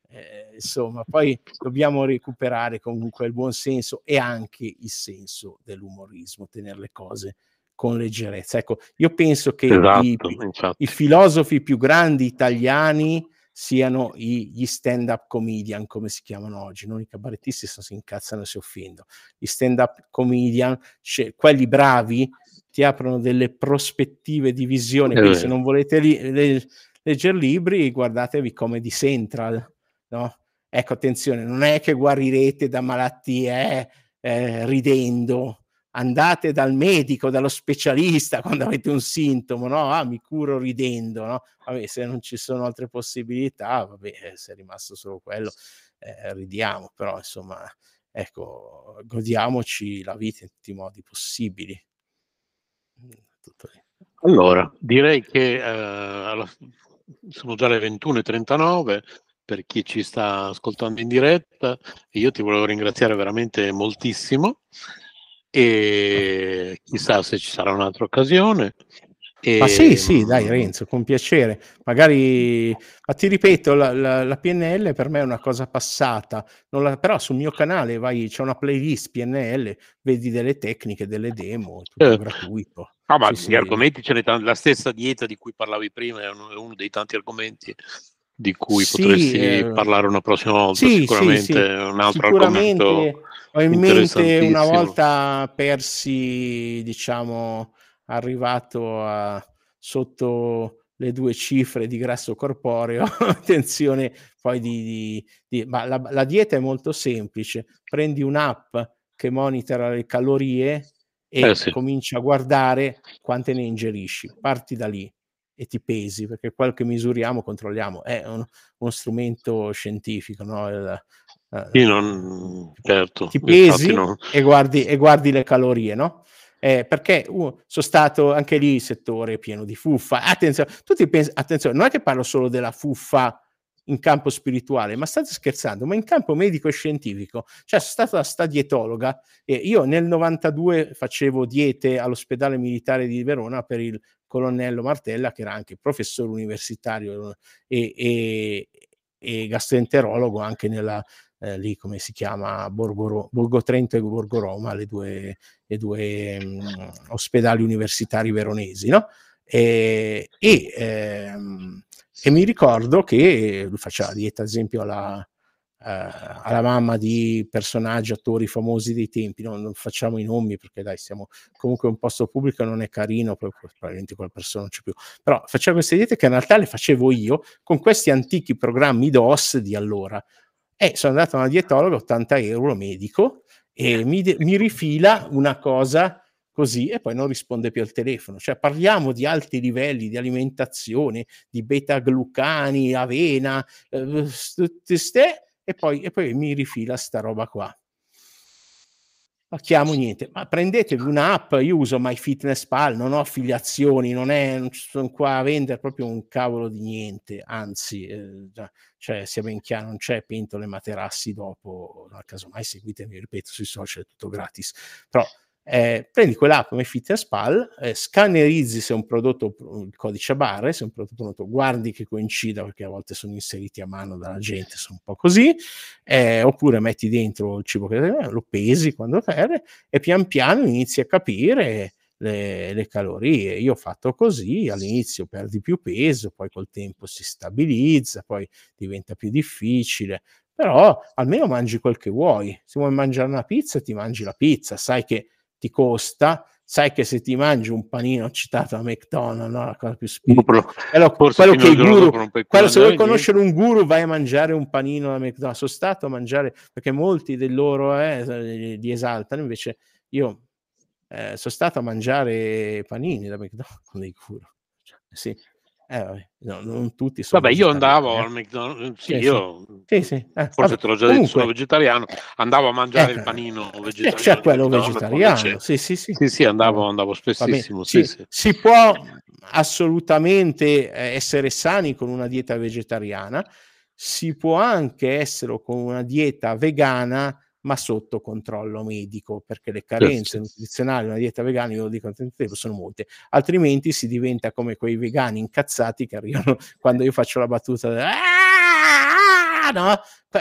eh, insomma, poi dobbiamo recuperare comunque il buon senso e anche il senso dell'umorismo, tenere le cose con leggerezza. Ecco, io penso che esatto, i, i, filosofi più grandi italiani siano i, gli stand-up comedian, come si chiamano oggi, non i cabarettisti se si incazzano e si offendono. Gli stand-up comedian, cioè, quelli bravi, ti aprono delle prospettive di visione, quindi se non volete li, le, leggere libri, guardatevi Comedy Central, no? Ecco, attenzione, non è che guarirete da malattie eh, ridendo, andate dal medico, dallo specialista quando avete un sintomo, no? Ah, mi curo ridendo, no? Vabbè, se non ci sono altre possibilità, vabbè, eh, se è rimasto solo quello, eh, ridiamo, però insomma, ecco, godiamoci la vita in tutti i modi possibili. Allora, direi che eh, sono già le 21.39 per chi ci sta ascoltando in diretta io ti volevo ringraziare veramente moltissimo e chissà se ci sarà un'altra occasione. E... Ma sì, sì, dai Renzo, con piacere. Magari, ma ti ripeto, la, la, la PNL per me è una cosa passata, la, però sul mio canale vai, c'è una playlist PNL, vedi delle tecniche, delle demo, tutto eh. gratuito. Ah, ma sì, gli sì. argomenti ce ne tanti, la stessa dieta di cui parlavi prima è uno, è uno dei tanti argomenti di cui sì, potresti eh, parlare una prossima volta, sì, sicuramente sì, un altro sicuramente argomento. Ho in mente una volta Persi, diciamo, arrivato a, sotto le due cifre di grasso corporeo, attenzione poi di, di, di ma la, la, dieta è molto semplice, prendi un'app che monitora le calorie e eh sì. cominci a guardare quante ne ingerisci, parti da lì e ti pesi, perché quello che misuriamo, controlliamo, è un, uno strumento scientifico, no? Il, eh, non, certo, ti pesi non... e, guardi, e guardi le calorie, no? Eh, perché uh, sono stato anche lì settore pieno di fuffa. Attenzione, tutti pensano, attenzione, non è che parlo solo della fuffa in campo spirituale, ma state scherzando, ma in campo medico e scientifico. Cioè, sono stata sta dietologa e io nel 92 facevo diete all'ospedale militare di Verona per il colonnello Martella, che era anche professore universitario e, e, e gastroenterologo anche nella, eh, lì come si chiama, Borgo, Borgo Trento e Borgo Roma, le due, le due mh, mm, ospedali universitari veronesi, no? E, e, ehm, e, mi ricordo che lui faceva dieta, ad esempio, alla, eh, alla mamma di personaggi, attori famosi dei tempi, no? non facciamo i nomi perché dai, siamo comunque un posto pubblico, non è carino, poi probabilmente quella persona non c'è più, però faceva queste diete che in realtà le facevo io con questi antichi programmi DOS di allora. E sono andato a una dietologa, 80 euro medico, e mi, de- mi rifila una cosa così e poi non risponde più al telefono. Cioè parliamo di alti livelli di alimentazione, di beta-glucani, avena, eh, tutte ste e poi, e poi mi rifila sta roba qua. Ma chiamo niente, ma prendetevi un'app, io uso MyFitnessPal, non ho affiliazioni, non, è, non sono qua a vendere proprio un cavolo di niente, anzi, eh, cioè sia ben chiaro, non c'è pentole materassi dopo, no, casomai seguitemi, ripeto, sui social è tutto gratis, però eh, prendi quell'app come FitnessPal, eh, scannerizzi se un prodotto, il codice a barre, se un prodotto guardi che coincida perché a volte sono inseriti a mano dalla gente, sono un po' così, eh, oppure metti dentro il cibo che lo pesi quando serve e pian piano inizi a capire le, le, calorie. Io ho fatto così, all'inizio perdi più peso, poi col tempo si stabilizza, poi diventa più difficile, però almeno mangi quel che vuoi. Se vuoi mangiare una pizza, ti mangi la pizza, sai che ti costa, sai che se ti mangi un panino citato a McDonald's, no? la cosa più spirituale, quello, quello che il guru, quello, se vuoi conoscere un guru vai a mangiare un panino da McDonald's, sono stato a mangiare, perché molti del loro eh, li esaltano, invece io eh, sono stato a mangiare panini da McDonald's con dei guru, cioè, sì, eh, no, non tutti sono Vabbè, io andavo eh. al McDonald's, sì, sì, io sì. Sì, eh, forse vabbè, te l'ho già detto, sono vegetariano, andavo a mangiare il panino vegetariano. C'è quello vegetariano, sì, sì, sì. Sì, sì, andavo, andavo spessissimo. Sì, sì. Si può assolutamente eh, essere sani con una dieta vegetariana, si può anche essere con una dieta vegana ma sotto controllo medico, perché le carenze certo. nutrizionali di una dieta vegana, io lo dico tempo, sono molte, altrimenti si diventa come quei vegani incazzati che arrivano quando io faccio la battuta ah, no?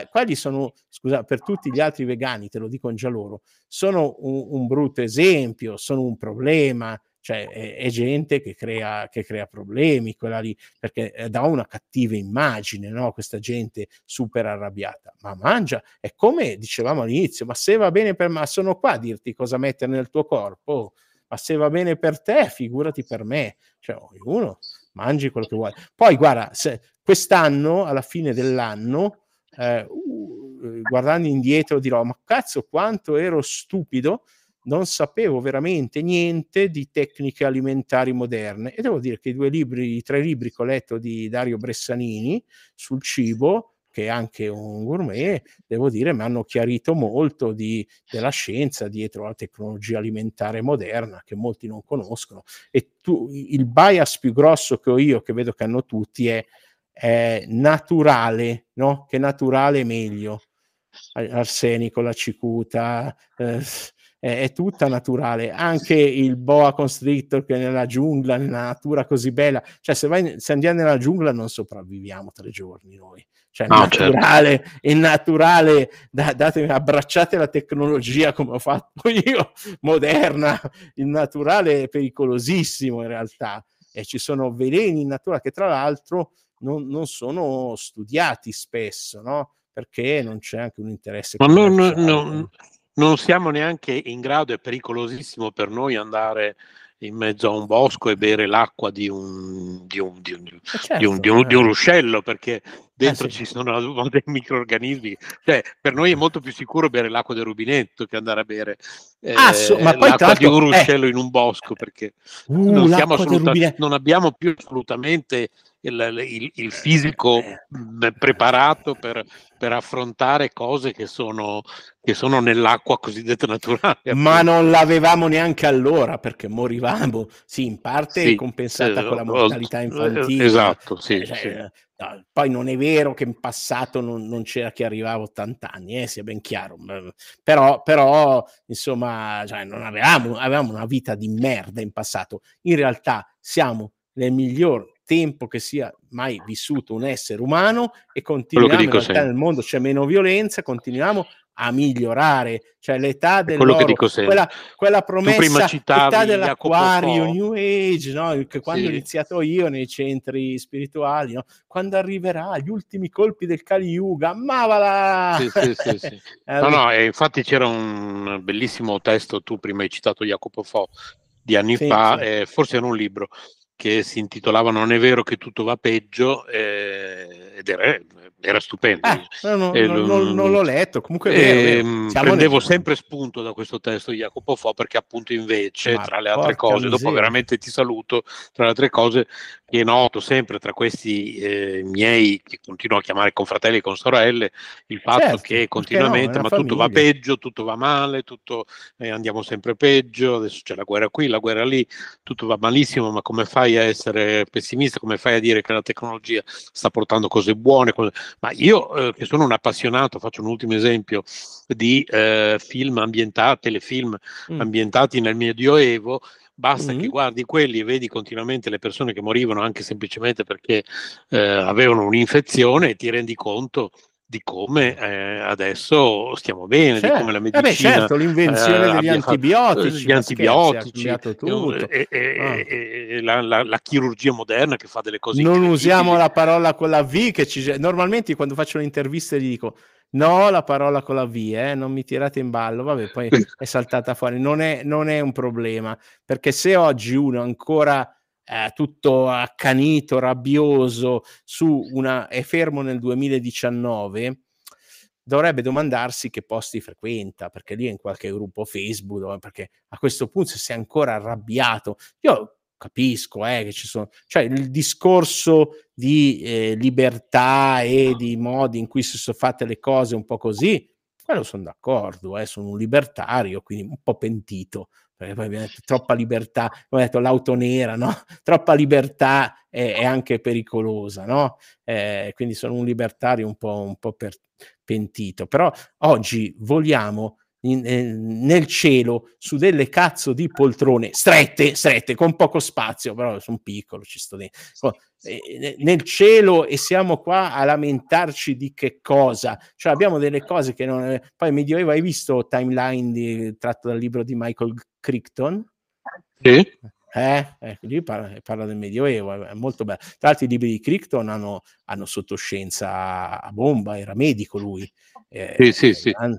quelli sono, scusa, per tutti gli altri vegani, te lo dico già loro, sono un, un brutto esempio, sono un problema, cioè è, è gente che crea, che crea, problemi, quella lì, perché eh, dà una cattiva immagine, no? questa gente super arrabbiata, ma mangia, è come dicevamo all'inizio, ma se va bene per me, sono qua a dirti cosa mettere nel tuo corpo, ma se va bene per te, figurati per me, cioè ognuno mangi quello che vuole. Poi guarda, se, quest'anno, alla fine dell'anno, eh, uh, guardando indietro dirò, ma cazzo quanto ero stupido non sapevo veramente niente di tecniche alimentari moderne e devo dire che i due libri, i tre libri che ho letto di Dario Bressanini sul cibo che è anche un gourmet, devo dire, mi hanno chiarito molto di, della scienza dietro la tecnologia alimentare moderna che molti non conoscono. E tu, il bias più grosso che ho io, che vedo che hanno tutti, è, è naturale, no? Che naturale è meglio. Arsenico, la cicuta, eh, è, è, tutta naturale. Anche il boa constrictor che è nella giungla, nella natura così bella, cioè se, vai, se andiamo nella giungla non sopravviviamo tre giorni noi cioè no, naturale, certo. è naturale, da, datemi, abbracciate la tecnologia come ho fatto io, moderna, il naturale è pericolosissimo in realtà e ci sono veleni in natura che tra l'altro non, non sono studiati spesso, no? Perché non c'è anche un interesse. Ma non, non, non siamo neanche in grado, è pericolosissimo per noi andare in mezzo a un bosco e bere l'acqua di un, di un, di un, certo, di un, di un, di un ruscello perché dentro eh sì. ci sono dei microorganismi. Cioè, per noi è molto più sicuro bere l'acqua del rubinetto che andare a bere eh, ah, so, ma poi l'acqua di un eh. ruscello eh, in un bosco perché uh, non, non abbiamo più assolutamente il, il, il fisico eh. preparato per, per, affrontare cose che sono, che sono nell'acqua cosiddetta naturale. Ma non l'avevamo neanche allora perché morivamo, sì, in parte sì, compensata eh, con la mortalità infantile. Esatto, sì, cioè, sì. No, poi non è vero che in passato non, non c'era chi arrivava a 80 anni, eh, sia ben chiaro, però, però insomma, cioè, non avevamo, avevamo una vita di merda in passato. In realtà siamo nel miglior tempo che sia mai vissuto un essere umano e continuiamo nel mondo c'è meno violenza, continuiamo a migliorare, cioè l'età dell'oro, quella, quella promessa l'età dell'acquario, New Age, no? che quando sì. ho iniziato io nei centri spirituali, no? quando arriverà gli ultimi colpi del Kali Yuga, ammavala! Sì, sì, sì. no, no, e infatti c'era un bellissimo testo, tu prima hai citato Jacopo Fo, di anni fa, eh, forse era un libro, che si intitolava Non è vero che tutto va peggio eh, ed era, era stupendo. Eh, no, no, non, non, l'ho letto, comunque eh, prendevo nel... sempre spunto da questo testo di Jacopo Fo perché appunto invece, Ma tra le altre cose, miseria. dopo veramente ti saluto, tra le altre cose che noto sempre tra questi eh, miei, che continuo a chiamare confratelli e consorelle, il fatto certo, che continuamente, no, ma famiglia. tutto va peggio, tutto va male, tutto, eh, andiamo sempre peggio, adesso c'è la guerra qui, la guerra lì, tutto va malissimo, ma come fai a essere pessimista, come fai a dire che la tecnologia sta portando cose buone? Cose... Ma io eh, che sono un appassionato, faccio un ultimo esempio di eh, film ambientati, telefilm mm. ambientati nel Medioevo, basta mm-hmm. che guardi quelli e vedi continuamente le persone che morivano anche semplicemente perché eh, avevano un'infezione e ti rendi conto di come eh, adesso stiamo bene, certo. di come la medicina... Eh beh, certo, l'invenzione eh, degli antibiotici, gli antibiotici. E, e, e la, la, la, chirurgia moderna che fa delle cose... Non usiamo la parola con la V, che ci... normalmente quando faccio le interviste gli dico no la parola con la V, eh, non mi tirate in ballo, vabbè, poi è saltata fuori, non è, non è un problema, perché se oggi uno ancora eh, tutto accanito, rabbioso, su una, è fermo nel 2019, dovrebbe domandarsi che posti frequenta, perché lì è in qualche gruppo Facebook, perché a questo punto se sei ancora arrabbiato, io capisco eh, che ci sono, cioè il discorso di eh, libertà e di modi in cui si sono fatte le cose un po' così, quello sono d'accordo, eh, sono un libertario, quindi un po' pentito, perché poi abbiamo detto troppa libertà, ho detto l'auto nera, no? Troppa libertà è, è anche pericolosa, no? Eh, quindi sono un libertario un po', un po' per, pentito, però oggi vogliamo in, eh, nel cielo su delle cazzo di poltrone strette, strette, con poco spazio, però sono piccolo, ci sto dentro. Eh, nel cielo e siamo qua a lamentarci di che cosa? Cioè abbiamo delle cose che non... Poi Medioevo, hai visto Timeline di, tratto dal libro di Michael Crichton? Sì. Eh, eh, lì parla, parla, del Medioevo, è molto bello. Tra l'altro i libri di Crichton hanno, hanno sottoscienza a bomba, era medico lui. Eh, sì, sì, sì. Grande,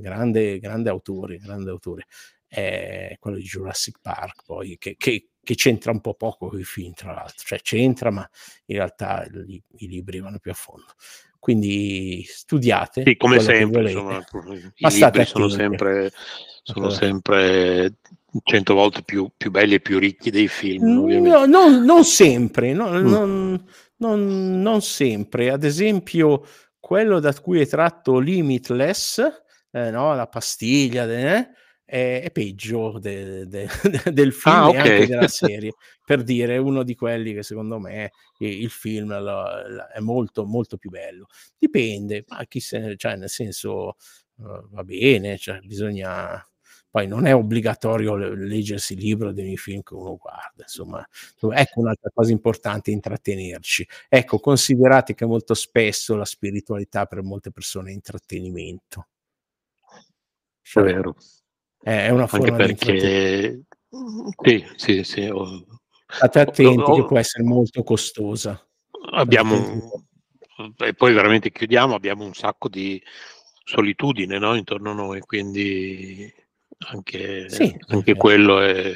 grande, grande autore, grande autore. È quello di Jurassic Park, poi che, che, che, c'entra un po' poco con i film, tra l'altro, cioè c'entra, ma in realtà i, i libri vanno più a fondo. Quindi studiate. Sì, come sempre, insomma, i libri sono sempre sono sempre cento volte più, più, belli e più ricchi dei film. No, non, non, sempre, no, mm. non, non, non, sempre. Ad esempio, quello da cui è tratto Limitless, eh, no, la pastiglia, eh, è, è, peggio de, de, de, del film ah, okay. e anche della serie. per dire, uno di quelli che secondo me il film è molto, molto più bello. Dipende, ma chi se, cioè, nel senso, uh, va bene, cioè, bisogna poi non è obbligatorio leggersi il libro di ogni film che uno guarda, insomma, ecco un'altra cosa importante, intrattenerci. Ecco, considerate che molto spesso la spiritualità per molte persone è intrattenimento. È vero. È una forma Anche perché... Sì, sì, sì. State attenti oh, oh, che può essere molto costosa. Abbiamo, e poi veramente chiudiamo, abbiamo un sacco di solitudine no? intorno a noi, quindi anche, sì, anche quello è...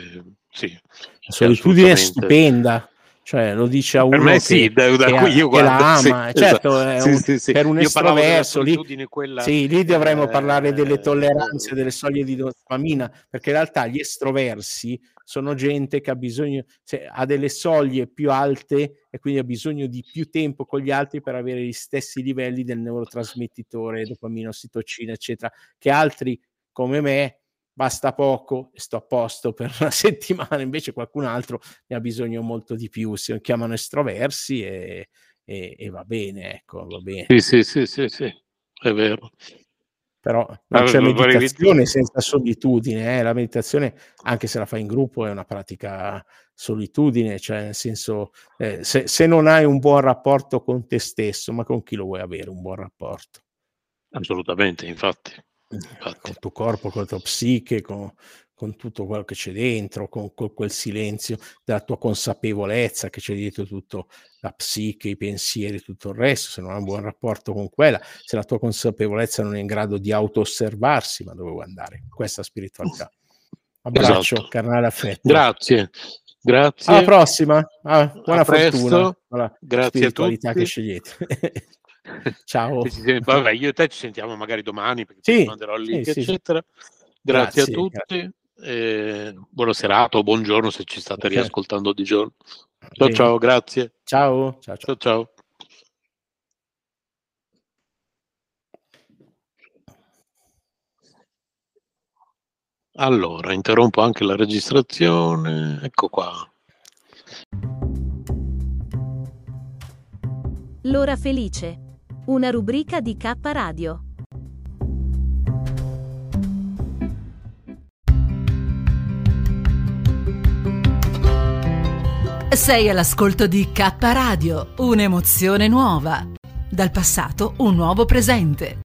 Sì, la solitudine è stupenda, cioè lo dice a uno per me che, sì, da, da che, cui io guardo, la ama, sì, certo, esatto. un, sì, sì, per un io estroverso lì, quella, sì, lì dovremmo eh, parlare delle tolleranze, delle soglie di dopamina, perché in realtà gli estroversi sono gente che ha bisogno, cioè, ha delle soglie più alte e quindi ha bisogno di più tempo con gli altri per avere gli stessi livelli del neurotrasmettitore, dopamina, ossitocina, eccetera, che altri come me basta poco e sto a posto per una settimana, invece qualcun altro ne ha bisogno molto di più, si chiamano estroversi e, e, e va bene, ecco, va bene. Sì, sì, sì, sì, sì, è vero. Però non c'è meditazione senza solitudine, eh? la meditazione, anche se la fai in gruppo, è una pratica solitudine, cioè nel senso, eh, se, se non hai un buon rapporto con te stesso, ma con chi lo vuoi avere un buon rapporto? Assolutamente, infatti. Infatti. Col tuo corpo, con la tua psiche, con, con tutto quello che c'è dentro, con, con, quel silenzio della tua consapevolezza che c'è dietro tutto la psiche, i pensieri, tutto il resto, se non hai un buon rapporto con quella, se la tua consapevolezza non è in grado di auto-osservarsi, ma dove vuoi andare? Questa spiritualità. Abbraccio, esatto. carnale affetto. Grazie. Grazie. Alla prossima. Ah, buona A fortuna. Grazie a tutti. che scegliete. Ciao. Vabbè, io e te ci sentiamo magari domani perché sì, ti manderò il link, sì, eccetera. Sì. Grazie, grazie, a tutti. Grazie. Eh, buona serata o buongiorno se ci state riascoltando di giorno. Ciao ciao, grazie. Ciao. Ciao ciao. ciao, ciao. Allora, interrompo anche la registrazione. Ecco qua. L'ora felice. Una rubrica di K Radio. Sei all'ascolto di K Radio, un'emozione nuova. Dal passato un nuovo presente.